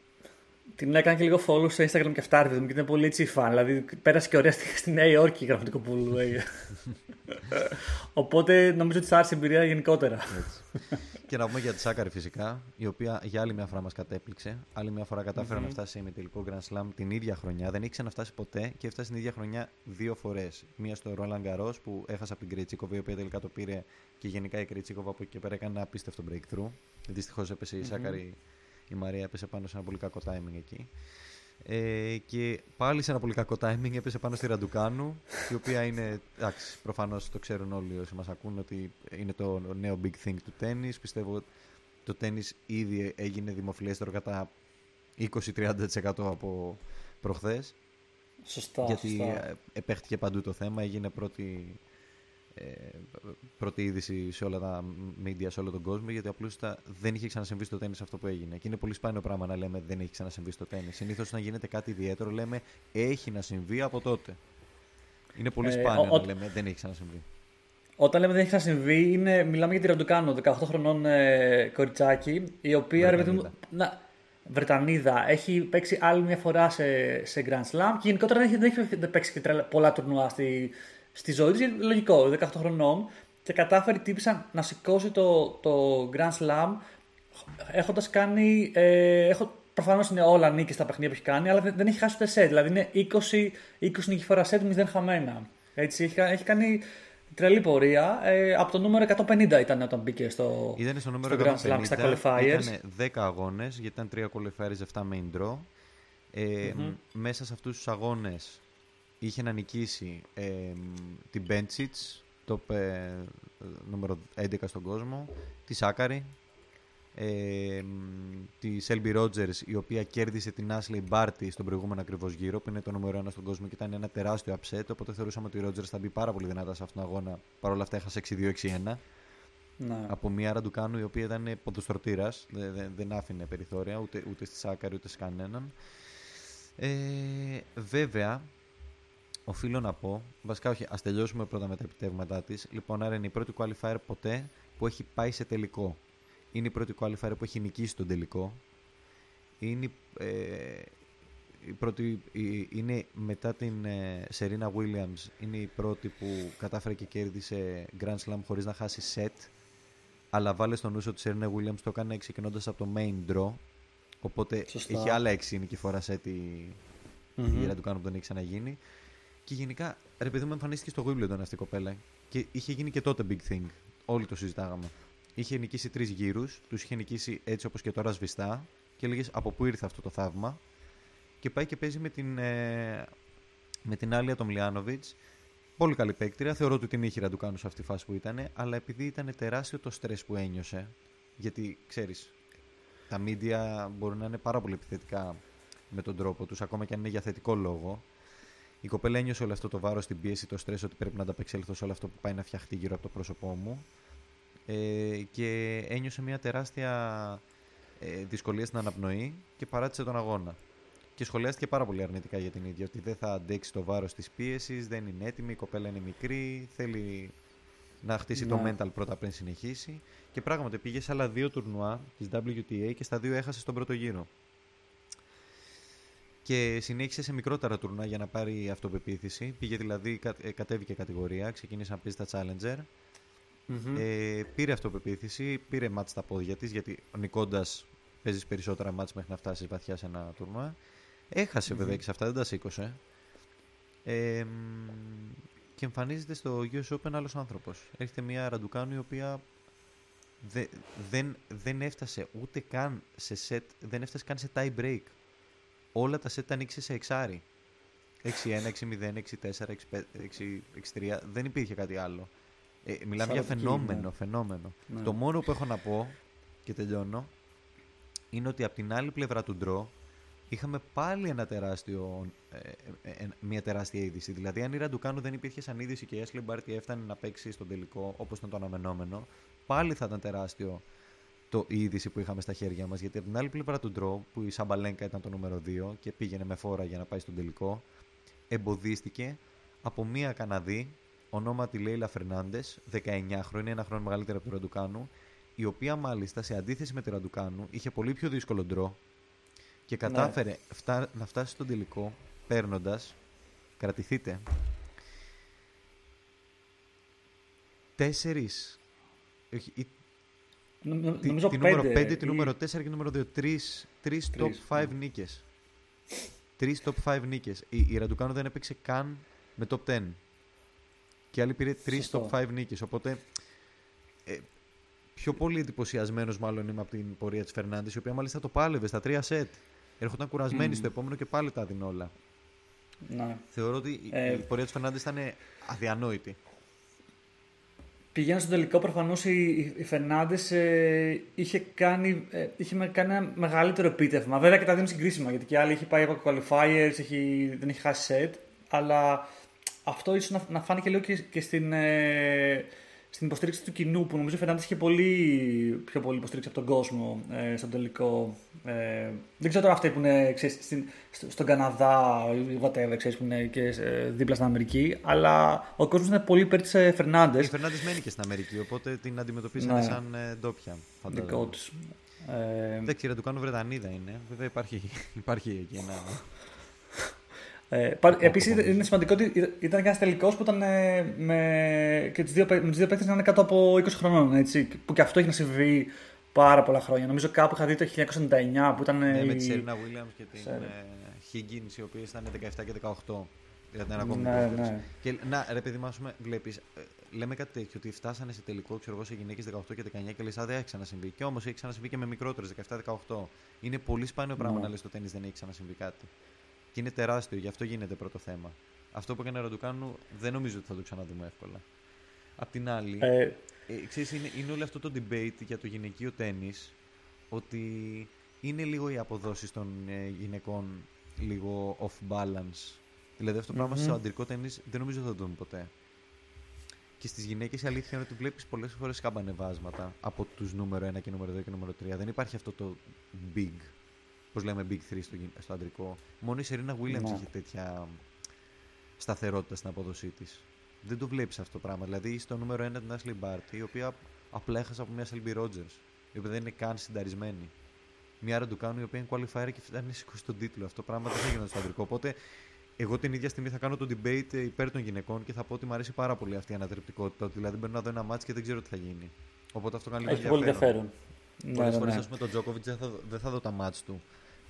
Την έκανε και λίγο follow στο Instagram και αυτά, μου και ήταν πολύ έτσι φαν. Δηλαδή πέρασε και ωραία στη Νέα Υόρκη γραφτικό πουλού. *laughs* Οπότε νομίζω ότι τη άρεσε η εμπειρία γενικότερα. Και να πούμε για τη Σάκαρη φυσικά, η οποία για άλλη μια φορά μας κατέπληξε. Άλλη μια φορά κατάφερε mm-hmm. να φτάσει με τελικό Grand Slam την ίδια χρονιά. Δεν είχε ξαναφτάσει ποτέ και έφτασε την ίδια χρονιά δύο φορές. Μία στο Roland Garros που έχασε από την Κρέτσικοβα, η οποία τελικά το πήρε και γενικά η Κρέτσικοβα από εκεί και πέρα έκανε ένα απίστευτο breakthrough. Δυστυχώς έπεσε η Σάκαρη η Μαρία έπεσε πάνω σε ένα πολύ κακό timing εκεί. Ε, και πάλι σε ένα πολύ κακό timing έπεσε πάνω στη Ραντουκάνου, η οποία είναι, εντάξει, προφανώς το ξέρουν όλοι όσοι μας ακούν ότι είναι το νέο big thing του τέννις. Πιστεύω το τέννις ήδη έγινε δημοφιλέστερο κατά 20-30% από προχθές. Σωστά, γιατί σωστά. επέχτηκε παντού το θέμα, έγινε πρώτη ε, πρώτη είδηση σε όλα τα media, σε όλο τον κόσμο, γιατί απλούστατα δεν είχε ξανασυμβεί στο τέννη αυτό που έγινε. Και είναι πολύ σπάνιο πράγμα να λέμε δεν έχει ξανασυμβεί στο τέννη. Συνήθως όταν γίνεται κάτι ιδιαίτερο, λέμε έχει να συμβεί από τότε. Είναι πολύ ε, σπάνιο ε, να λέμε δεν έχει ξανασυμβεί. Όταν λέμε δεν έχει ξανασυμβεί, είναι, μιλάμε για τη Ραντουκάνο, 18 χρονών ε, κοριτσάκι, η οποία Βρετανίδα. να, Βρετανίδα έχει παίξει άλλη μια φορά σε, σε Grand Slam και γενικότερα δεν έχει, δεν έχει παίξει και πολλά τουρνουά στη, στη ζωή της, λογικό, 18 χρονών, και κατάφερε τύπησα να σηκώσει το, το Grand Slam έχοντας κάνει. Ε, έχω, Προφανώς είναι όλα νίκη στα παιχνίδια που έχει κάνει, αλλά δεν, έχει χάσει ούτε σετ. Δηλαδή είναι 20, 20 νίκη φορά σετ, 0 χαμένα. Έτσι, έχει, έχει κάνει τρελή πορεία. Ε, από το νούμερο 150 ήταν όταν μπήκε στο, ήταν στο, νούμερο στο Grand Slam, στα qualifiers. Ήταν 10 αγώνες, γιατί ήταν 3 qualifiers, 7 main draw. Ε, mm-hmm. Μέσα σε αυτούς τους αγώνες είχε να νικήσει ε, την Μπέντσιτς, το ε, νούμερο 11 στον κόσμο, τη Σάκαρη, ε, τη Σέλμπι Ρότζερς η οποία κέρδισε την Ashley Barty στον προηγούμενο ακριβώς γύρο που είναι το νούμερο 1 στον κόσμο και ήταν ένα τεράστιο upset οπότε θεωρούσαμε ότι η Ρότζερς θα μπει πάρα πολύ δυνατά σε αυτόν τον αγώνα. Παρ' όλα αυτά έχασε 6-2-6-1 ναι. από μια Ραντουκάνου η οποία ήταν ποδοστρωτήρα, δεν, δεν, δεν άφηνε περιθώρια ούτε, ούτε στη Σάκαρη ούτε σε κανέναν. Ε, βέβαια οφείλω να πω, βασικά όχι, ας τελειώσουμε πρώτα με τα επιτεύγματά της. Λοιπόν, άρα είναι η πρώτη qualifier ποτέ που έχει πάει σε τελικό. Είναι η πρώτη qualifier που έχει νικήσει τον τελικό. Είναι, ε, η πρώτη, είναι μετά την ε, Serena Williams, είναι η πρώτη που κατάφερε και κέρδισε Grand Slam χωρίς να χάσει set. Αλλά βάλε στον νου ότι η Serena Williams το έκανε ξεκινώντας από το main draw. Οπότε Σωστά. έχει άλλα έξι νικηφόρα σετ η, η Ραντουκάνου που δεν έχει ξαναγίνει. Και γενικά, ρε παιδί μου, εμφανίστηκε στο Wimbledon αυτή η κοπέλα. Και είχε γίνει και τότε big thing. Όλοι το συζητάγαμε. Είχε νικήσει τρεις γύρους, τους είχε νικήσει έτσι όπως και τώρα σβηστά. Και έλεγες από πού ήρθε αυτό το θαύμα; Και πάει και παίζει με την, ε, με την Άλια Τομλιάνοβιτ. Πολύ καλή παίκτρια. Θεωρώ ότι την είχε η Ραντουκάνου σε αυτή τη φάση που ήταν. Αλλά επειδή ήταν τεράστιο το στρες που ένιωσε. Γιατί ξέρεις, τα μίντια μπορούν να είναι πάρα πολύ επιθετικά με τον τρόπο τους, ακόμα και αν είναι για θετικό λόγο. Η κοπέλα ένιωσε όλο αυτό το βάρος, την πίεση, το στρες ότι πρέπει να ανταπεξέλθω σε όλο αυτό που πάει να φτιαχτεί γύρω από το πρόσωπό μου. Ε, και ένιωσε μια τεράστια ε, δυσκολία στην αναπνοή και παράτησε τον αγώνα. Και σχολιάστηκε πάρα πολύ αρνητικά για την ίδια, ότι δεν θα αντέξει το βάρος της πίεσης, δεν είναι έτοιμη, η κοπέλα είναι μικρή, θέλει να χτίσει το Ναι. mental πρώτα πριν συνεχίσει. Και πράγματι πήγε σε άλλα δύο τουρνουά της WTA και στα δύο έχασε στον πρώτο γύρο. Και συνέχισε σε μικρότερα τουρνουά για να πάρει αυτοπεποίθηση. Πήγε δηλαδή, κα- ε, κατέβηκε κατηγορία, ξεκίνησε να παίζει τα Challenger. Ε, πήρε αυτοπεποίθηση, πήρε μάτς στα πόδια της, γιατί νικώντας παίζεις περισσότερα μάτς μέχρι να φτάσεις βαθιά σε ένα τουρνουά. Έχασε βέβαια και σε αυτά, δεν τα σήκωσε. Ε, μ, και εμφανίζεται στο US Open άλλος άνθρωπος. Έρχεται μια Ραντουκάνου η οποία δε- δεν, δεν έφτασε ούτε καν σε set, δεν έφτασε καν σε tie break. Όλα τα set τα ανοίξε σε εξάρι. 6-1, 6-0, 6-4, 6-3. Δεν υπήρχε κάτι άλλο. Ε, μιλάμε για Σαρωτική, φαινόμενο, ναι. φαινόμενο. Ναι. Το μόνο που έχω να πω και τελειώνω είναι ότι από την άλλη πλευρά του ντρό είχαμε πάλι ένα τεράστιο, ε, ε, ε, μια τεράστια είδηση. Δηλαδή, αν η Ραντουκάνου δεν υπήρχε σαν είδηση και η Ashley Barty έφτανε να παίξει στον τελικό όπως ήταν το αναμενόμενο, πάλι θα ήταν τεράστιο το, η είδηση που είχαμε στα χέρια μας. Γιατί από την άλλη πλευρά του ντρό, που η Σαμπαλένκα ήταν το νούμερο 2 και πήγαινε με φόρα για να πάει στον τελικό, εμποδίστηκε από μία Καναδή, ονόματι Λέιλα Φερνάντες, 19 χρόνια, ένα χρόνο μεγαλύτερη από τον Ραντουκάνου, η οποία μάλιστα σε αντίθεση με τη Ραντουκάνου είχε πολύ πιο δύσκολο ντρό και κατάφερε φτά- να φτάσει στον τελικό παίρνοντας. Κρατηθείτε. Τέσσερις. Νο- νο- Τη, Νομίζω τη πέντε. νούμερο 5, τη ή- νούμερο 4 και τη νούμερο 2. Τρεις τρεις top Τρεις, 5 ναι. νίκες. Τρεις top 5 νίκες. Η, η Ραντουκάνου δεν έπαιξε καν με top 10. Και άλλη πήρε τρεις Σωστό. top 5 νίκες. Οπότε ε, πιο πολύ εντυπωσιασμένος μάλλον είμαι από την πορεία της Φερνάνδη, η οποία μάλιστα το πάλευε στα τρία σετ. Έρχονταν κουρασμένη Μμμ. στο επόμενο και πάλι τα έδινε όλα. Ναι. Θεωρώ ότι η- Ε, η πορεία της Φερνάνδη ήταν αδιανόητη. Πηγαίνοντα στο τελικό, προφανώς η, η, η Φερνάντες ε, είχε, κάνει, ε, είχε με- κάνει ένα μεγαλύτερο επίτευγμα. Βέβαια και τα δύο είναι συγκρίσιμα γιατί και η άλλη είχε πάει από qualifiers, έχει, δεν έχει χάσει set. Αλλά αυτό ίσως να, να φάνηκε λίγο και, και στην, ε, στην υποστήριξη του κοινού που νομίζω η Φερνάντε είχε πολύ πιο πολύ υποστήριξη από τον κόσμο ε, στον τελικό. Ε, δεν ξέρω τώρα αυτοί που είναι ξέρεις, στην, στο- στον Καναδά ή whatever, ξέρεις, που είναι και ε, δίπλα στην Αμερική. Αλλά ο κόσμος είναι πολύ υπέρ της Φερνάντες. Η Φερνάνδη μένει και στην Αμερική, οπότε την αντιμετωπίσανε Ναι. σαν ε, ντόπια. δικό Φαντάζομαι. τους. Ε, Εντάξει, η Ραντουκάνου Βρετανίδα είναι. Βέβαια υπάρχει, υπάρχει εκεί ένα. Ε, πα- Οχ, Επίσης οχ, είναι σημαντικό ότι ήταν- ήταν και ένας τελικός που ήταν ε, με, και τις δύο, παί- με τους δύο παίκτες να είναι κάτω από 20 χρονών. Έτσι, που και αυτό έχει να συμβεί πάρα πολλά χρόνια. Νομίζω κάπου είχα δει το 1999 που ήταν. Ναι, η- με τη Σερίνα Williams και την Σέρι. ε, Higgins, οι οποίες ήταν 17 και 18. Δηλαδή ήταν ακόμη Ναι, μικρότερες. ναι. Και να, ρε παιδί μα, βλέπεις, λέμε κάτι τέτοιο, ότι φτάσανε σε τελικό, ξέρω εγώ, σε γυναίκες 18 και 19 και λες, Α, δεν έχει ξανασυμβεί. Και όμως έχει ξανασυμβεί και με μικρότερες, 17-18. Είναι πολύ σπάνιο πράγμα Ναι. να λες στο τέννη δεν έχει ξανασυμβεί κάτι. Και είναι τεράστιο, γι' αυτό γίνεται πρώτο θέμα. Αυτό που έκανε ο Ραντουκάνου δεν νομίζω ότι θα το ξαναδούμε εύκολα. Απ' την άλλη, Ε, ε, ξέρεις, είναι, είναι όλο αυτό το debate για το γυναικείο τέννις ότι είναι λίγο οι αποδόσεις των ε, γυναικών λίγο off balance. Δηλαδή αυτό το πράγμα Μμμ. στο αντρικό τέννις δεν νομίζω θα το δούμε ποτέ. Και στις γυναίκες η αλήθεια είναι ότι βλέπεις πολλές φορές σκαμπανεβάσματα από τους νούμερο 1 και νούμερο 2 και νούμερο 3. Δεν υπάρχει αυτό το big, πώς λέμε big 3 στο, γυ- στο αντρικό. Μόνο η Σερίνα Williams Ναι. είχε τέτοια σταθερότητα στην απόδοσή της. Δεν το βλέπεις αυτό το πράγμα. Δηλαδή στο νούμερο 1 την Ashley Barty, η οποία απλά έχασε από μια Selby Rogers, η οποία δεν είναι καν συνταρισμένη. Μια Ραντουκάνου η οποία είναι qualifier και φτάνει σηκώσει τον τίτλο. Αυτό το πράγμα δεν θα γίνονταν στο αντρικό. Οπότε εγώ την ίδια στιγμή θα κάνω το debate ε, υπέρ των γυναικών και θα πω ότι μου αρέσει πάρα πολύ αυτή η ανατρεπτικότητα. Ότι δηλαδή μπαίνω να δω ένα μάτς και δεν ξέρω τι θα γίνει. Οπότε αυτό κάνει Έχει πολύ ενδιαφέρον. Πολλές ναι, ναι, φορές, ναι. ας πούμε, τον Τζόκοβιτ δεν θα, δεν θα δω τα μάτς του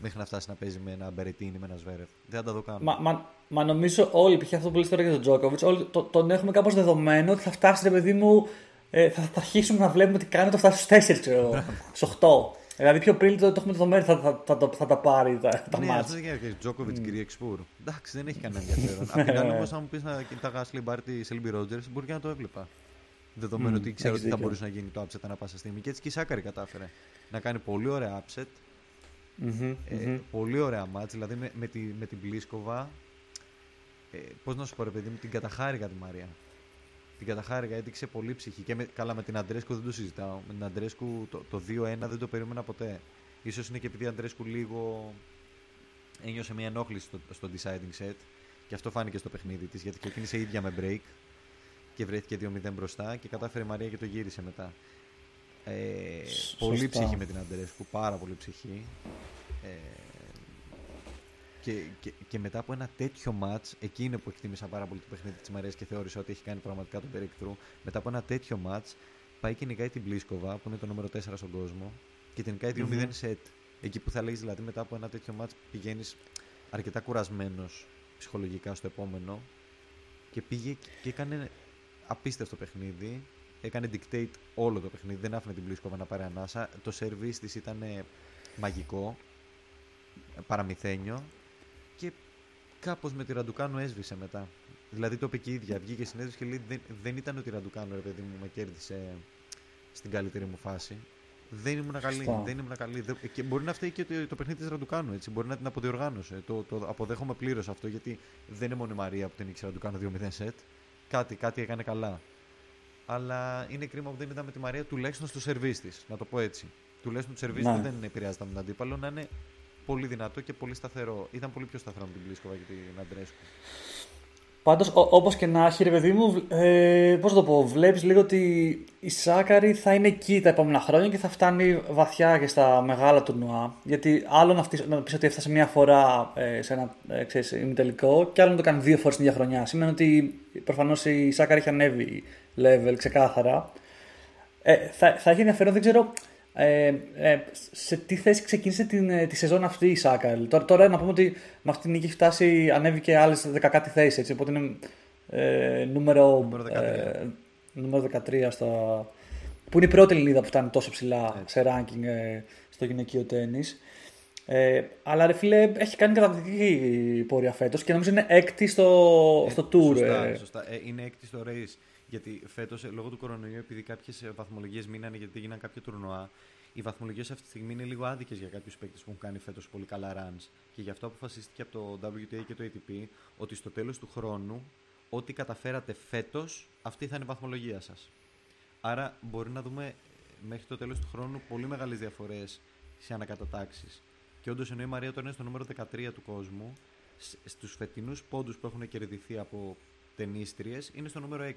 μέχρι να φτάσει να παίζει με ένα Μπερετίνη, με ένα Σβέρεφ. Δεν θα τα δω καν. Μα, μα, μα νομίζω όλοι, π.χ. αυτό που λέει τώρα για τον Τζόκοβιτς, όλοι το, τον έχουμε κάπως δεδομένο ότι θα φτάσει, ρε παιδί μου, ε, θα, θα αρχίσουμε να βλέπουμε τι κάνει όταν φτάσει στους 4, ξέρω στους 8. Δηλαδή πιο πριν το, το έχουμε δεδομένο θα, θα, θα, θα, θα τα πάρει τα, τα ναι, μάτς. αυτό δεν είναι Τζόκοβιτς mm. κυρία Εξπούρ. Εντάξει, δεν έχει κανένα ενδιαφέρον. *laughs* Απ' την άλλη, όμω, αν μου πεις να κοιτάγα Ashley Barty, Σελμπι Ρότζερ, μπορεί και να το έβλεπα. Δεδομένου mm, ότι ξέρω ότι θα μπορούσε να γίνει το upset ανά πάσα στιγμή. Και έτσι και η Σάκαρη κατάφερε να κάνει πολύ ωραία upset. Mm-hmm, ε, mm-hmm. Πολύ ωραία μάτς, δηλαδή με, με, τη, με την Πλίσκοβα, ε, πώς να σου πω ρε παιδί μου, την καταχάρηκα τη Μαρία. Την καταχάρηκα, έδειξε πολύ ψυχή και με, καλά με την Αντρέσκου δεν το συζητάω. Με την Αντρέσκου το, το 2-1 δεν το περίμενα ποτέ. Ίσως είναι και επειδή η Αντρέσκου λίγο ένιωσε μια ενόχληση στο, στο deciding set και αυτό φάνηκε στο παιχνίδι της γιατί ξεκίνησε ίδια με break και βρέθηκε 2-0 μπροστά και κατάφερε η Μαρία και το γύρισε μετά. Ε, πολύ ψυχή με την Αντρέσκου, πάρα πολύ ψυχή. Ε, και, και, και, μετά από ένα τέτοιο match, εκείνο που εκτίμησα πάρα πολύ το παιχνίδι της Μαρίας και θεώρησα ότι έχει κάνει πραγματικά τον breakthrough. Μετά από ένα τέτοιο match, πάει και νικάει την Πλίσκοβα, που είναι το νούμερο 4 στον κόσμο, και την νικάει 2-0 set. Εκεί που θα λέγει δηλαδή μετά από ένα τέτοιο match πηγαίνεις αρκετά κουρασμένος ψυχολογικά στο επόμενο και πήγε και έκανε απίστευτο παιχνίδι. Έκανε dictate όλο το παιχνίδι. Δεν άφηνε την Πλίσκοβα να πάρει ανάσα. Το σερβίς της ήταν μαγικό, παραμυθένιο και κάπως με τη Ραντουκάνου έσβησε μετά. Δηλαδή το είπε και η ίδια. Βγήκε συνέδριο και λέει δεν, δεν ήταν ότι η Ραντουκάνου ρε παιδί μου με κέρδισε στην καλύτερη μου φάση. Δεν ήμουν καλή. Δεν ήμουν καλή. Και μπορεί να φταίει και το, το παιχνίδι της Ραντουκάνου. Έτσι. Μπορεί να την αποδιοργάνωσε. Το, το αποδέχομαι πλήρως αυτό γιατί δεν είναι μόνο η Μαρία που την ήξερε Ραντουκάνου 2-0 σετ κάτι, κάτι έκανε καλά. Αλλά είναι κρίμα που δεν είδαμε τη Μαρία τουλάχιστον στο σερβίς της. Να το πω έτσι. Τουλάχιστον το σερβίς ναι. δεν επηρεάζεται με τον αντίπαλο να είναι πολύ δυνατό και πολύ σταθερό. Ήταν πολύ πιο σταθερό με την Πλίσκοβα και την Αντρέσκου. Πάντως, όπως και να έχει, ρε παιδί μου, ε, πώς το πω, βλέπεις λίγο ότι η Σάκαρη θα είναι εκεί τα επόμενα χρόνια και θα φτάνει βαθιά και στα μεγάλα τουρνουά. Γιατί άλλο να, να πεις ότι έφτασε μία φορά ε, σε ένα ε, ξέρεις, ημιτελικό, και άλλο να το κάνει δύο φορές την ίδια χρονιά. Σημαίνει ότι προφανώς η Σάκαρη έχει ανέβει level ξεκάθαρα. Ε, θα, θα έχει ενδιαφέρον, δεν ξέρω ε, ε, σε τι θέση ξεκίνησε την, ε, τη σεζόν αυτή η Σάκαρη. Τώρα, τώρα να πούμε ότι με αυτή την νίκη έχει φτάσει, ανέβηκε άλλες 10 κάτι θέσεις. Έτσι, οπότε είναι ε, νούμερο, νούμερο 13. Ε, νούμερο 13 στα... που είναι η πρώτη Ελληνίδα που φτάνει τόσο ψηλά έτσι. σε ranking ε, στο γυναικείο τέννη. Ε, αλλά ρε φίλε, έχει κάνει καταπληκτική πορεία φέτος και νομίζω είναι έκτη στο, ε, στο tour. Σωστά, ε. σωστά. Ε, είναι έκτη στο race. Γιατί φέτος, ε, λόγω του κορονοϊού, επειδή κάποιες βαθμολογίες μείνανε γιατί έγιναν κάποια τουρνουά, οι βαθμολογίες αυτή τη στιγμή είναι λίγο άδικες για κάποιους παίκτες που έχουν κάνει φέτος πολύ καλά runs. Και γι' αυτό αποφασίστηκε από το WTA και το ATP ότι στο τέλος του χρόνου, ό,τι καταφέρατε φέτος, αυτή θα είναι η βαθμολογία σας. Άρα μπορεί να δούμε ε, μέχρι το τέλος του χρόνου πολύ μεγάλες διαφορές σε ανακατατάξεις. Και όντως ενώ η Μαρία τώρα είναι στο νούμερο 13 του κόσμου, στους φετινούς πόντους που έχουν κερδιθεί από ταινίστριες είναι στο νούμερο 6.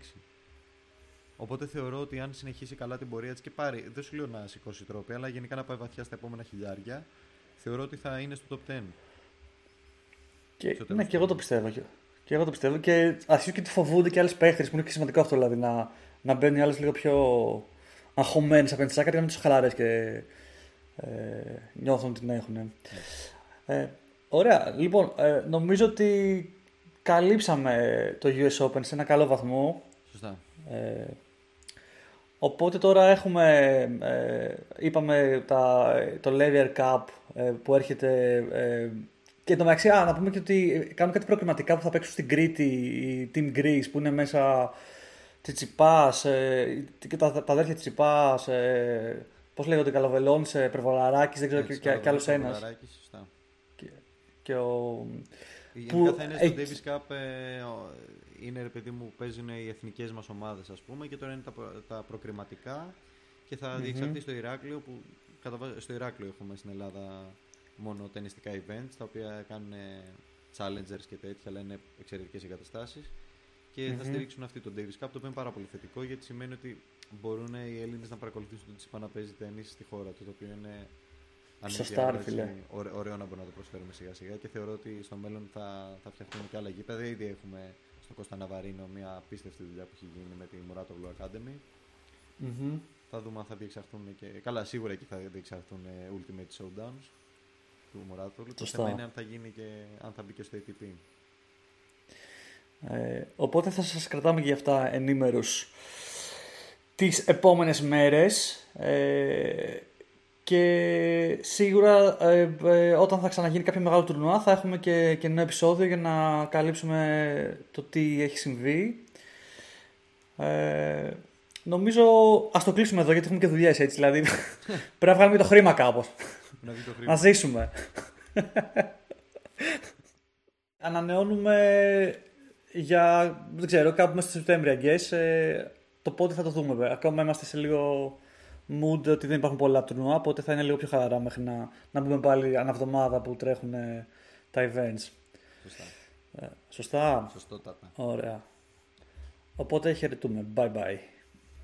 Οπότε θεωρώ ότι αν συνεχίσει καλά την πορεία της και πάρει, δεν σου λέω να σηκώσει τρόπια, αλλά γενικά να πάει βαθιά στα επόμενα χιλιάρια, θεωρώ ότι θα είναι στο top 10. Και, ναι, και εγώ το πιστεύω. Και εγώ το πιστεύω. Και αρχίζουν και τη φοβούνται και άλλες παίχτε που είναι και σημαντικό αυτό δηλαδή. Να, να μπαίνουν οι άλλες λίγο πιο αγχωμένες απέναντι στι άκρη, να μην τους χαλαρές και ε, νιώθουν ότι την έχουν. Ναι. Ε, ωραία. Λοιπόν, ε, νομίζω ότι καλύψαμε το US Open σε ένα καλό βαθμό. Σωστά. Ε, Οπότε τώρα έχουμε, ε, είπαμε τα, το Levier Cup ε, που έρχεται ε, και το μεταξύ, να πούμε και ότι κάνουν κάτι προκριματικά που θα παίξουν στην Κρήτη η Team Greece που είναι μέσα Τσιτσιπάς ε, και τα, τα αδέρφια Τσιτσιπάς, ε, πώς λέγονται, Καλαβελόνης, ε, Περβολαράκης, δεν ξέρω και, και, και άλλος ένας. Και, και ο... Γενικά θα είναι στο Davis Cup ε, είναι ρε παιδί μου παίζουν οι εθνικές μας ομάδες ας πούμε και τώρα είναι τα, τα προκριματικά και θα mm-hmm. διεξαχθεί στο Ηράκλειο που κατά, στο Ηράκλειο έχουμε στην Ελλάδα μόνο ταινιστικά events τα οποία κάνουν challengers και τέτοια αλλά είναι εξαιρετικές εγκαταστάσεις και mm-hmm. θα στηρίξουν αυτή το Davis Cup το οποίο είναι πάρα πολύ θετικό γιατί σημαίνει ότι μπορούν οι Έλληνες να παρακολουθήσουν τον Τσιπά να παίζει ταινίση στη χώρα τους το οποίο είναι Σωστά, ρε φίλε. Ωραίο να μπορούμε να το προσφέρουμε σιγά σιγά και θεωρώ ότι στο μέλλον θα, θα φτιαχτούν και άλλα γήπεδα. Ήδη έχουμε στο Κώστα Ναβαρίνο μια απίστευτη δουλειά που έχει γίνει με τη Muratoglou Academy. Mm-hmm. Θα δούμε αν θα διεξαχθούν και. Καλά, σίγουρα εκεί θα διεξαχθούν ε, Ultimate Showdowns του Μωράτολου. Το Σωστά. θέμα είναι αν θα γίνει και αν θα μπει και στο ATP. Ε, οπότε θα σας κρατάμε και γι' αυτά ενήμερους τις επόμενες μέρες ε, και σίγουρα ε, ε, όταν θα ξαναγίνει κάποιο μεγάλο τουρνουά θα έχουμε και, και νέο επεισόδιο για να καλύψουμε το τι έχει συμβεί. Ε, νομίζω ας το κλείσουμε εδώ γιατί έχουμε και δουλειές έτσι δηλαδή *laughs* πρέπει να βγάλουμε και το χρήμα κάπως Να δει το να χρήμα. ζήσουμε. *laughs* Ανανεώνουμε για, δεν ξέρω, κάπου μέσα στο Σεπτέμβριο, I guess. Ε, το πότε θα το δούμε, βέβαια. Ακόμα είμαστε σε λίγο mood ότι δεν υπάρχουν πολλά τουρνουά, οπότε θα είναι λίγο πιο χαλαρά μέχρι να, να μπούμε πάλι ανά εβδομάδα που τρέχουν ε, τα events. Σωστά. Ε, σωστά. Σωστότατα. Ωραία. Οπότε χαιρετούμε. Bye bye.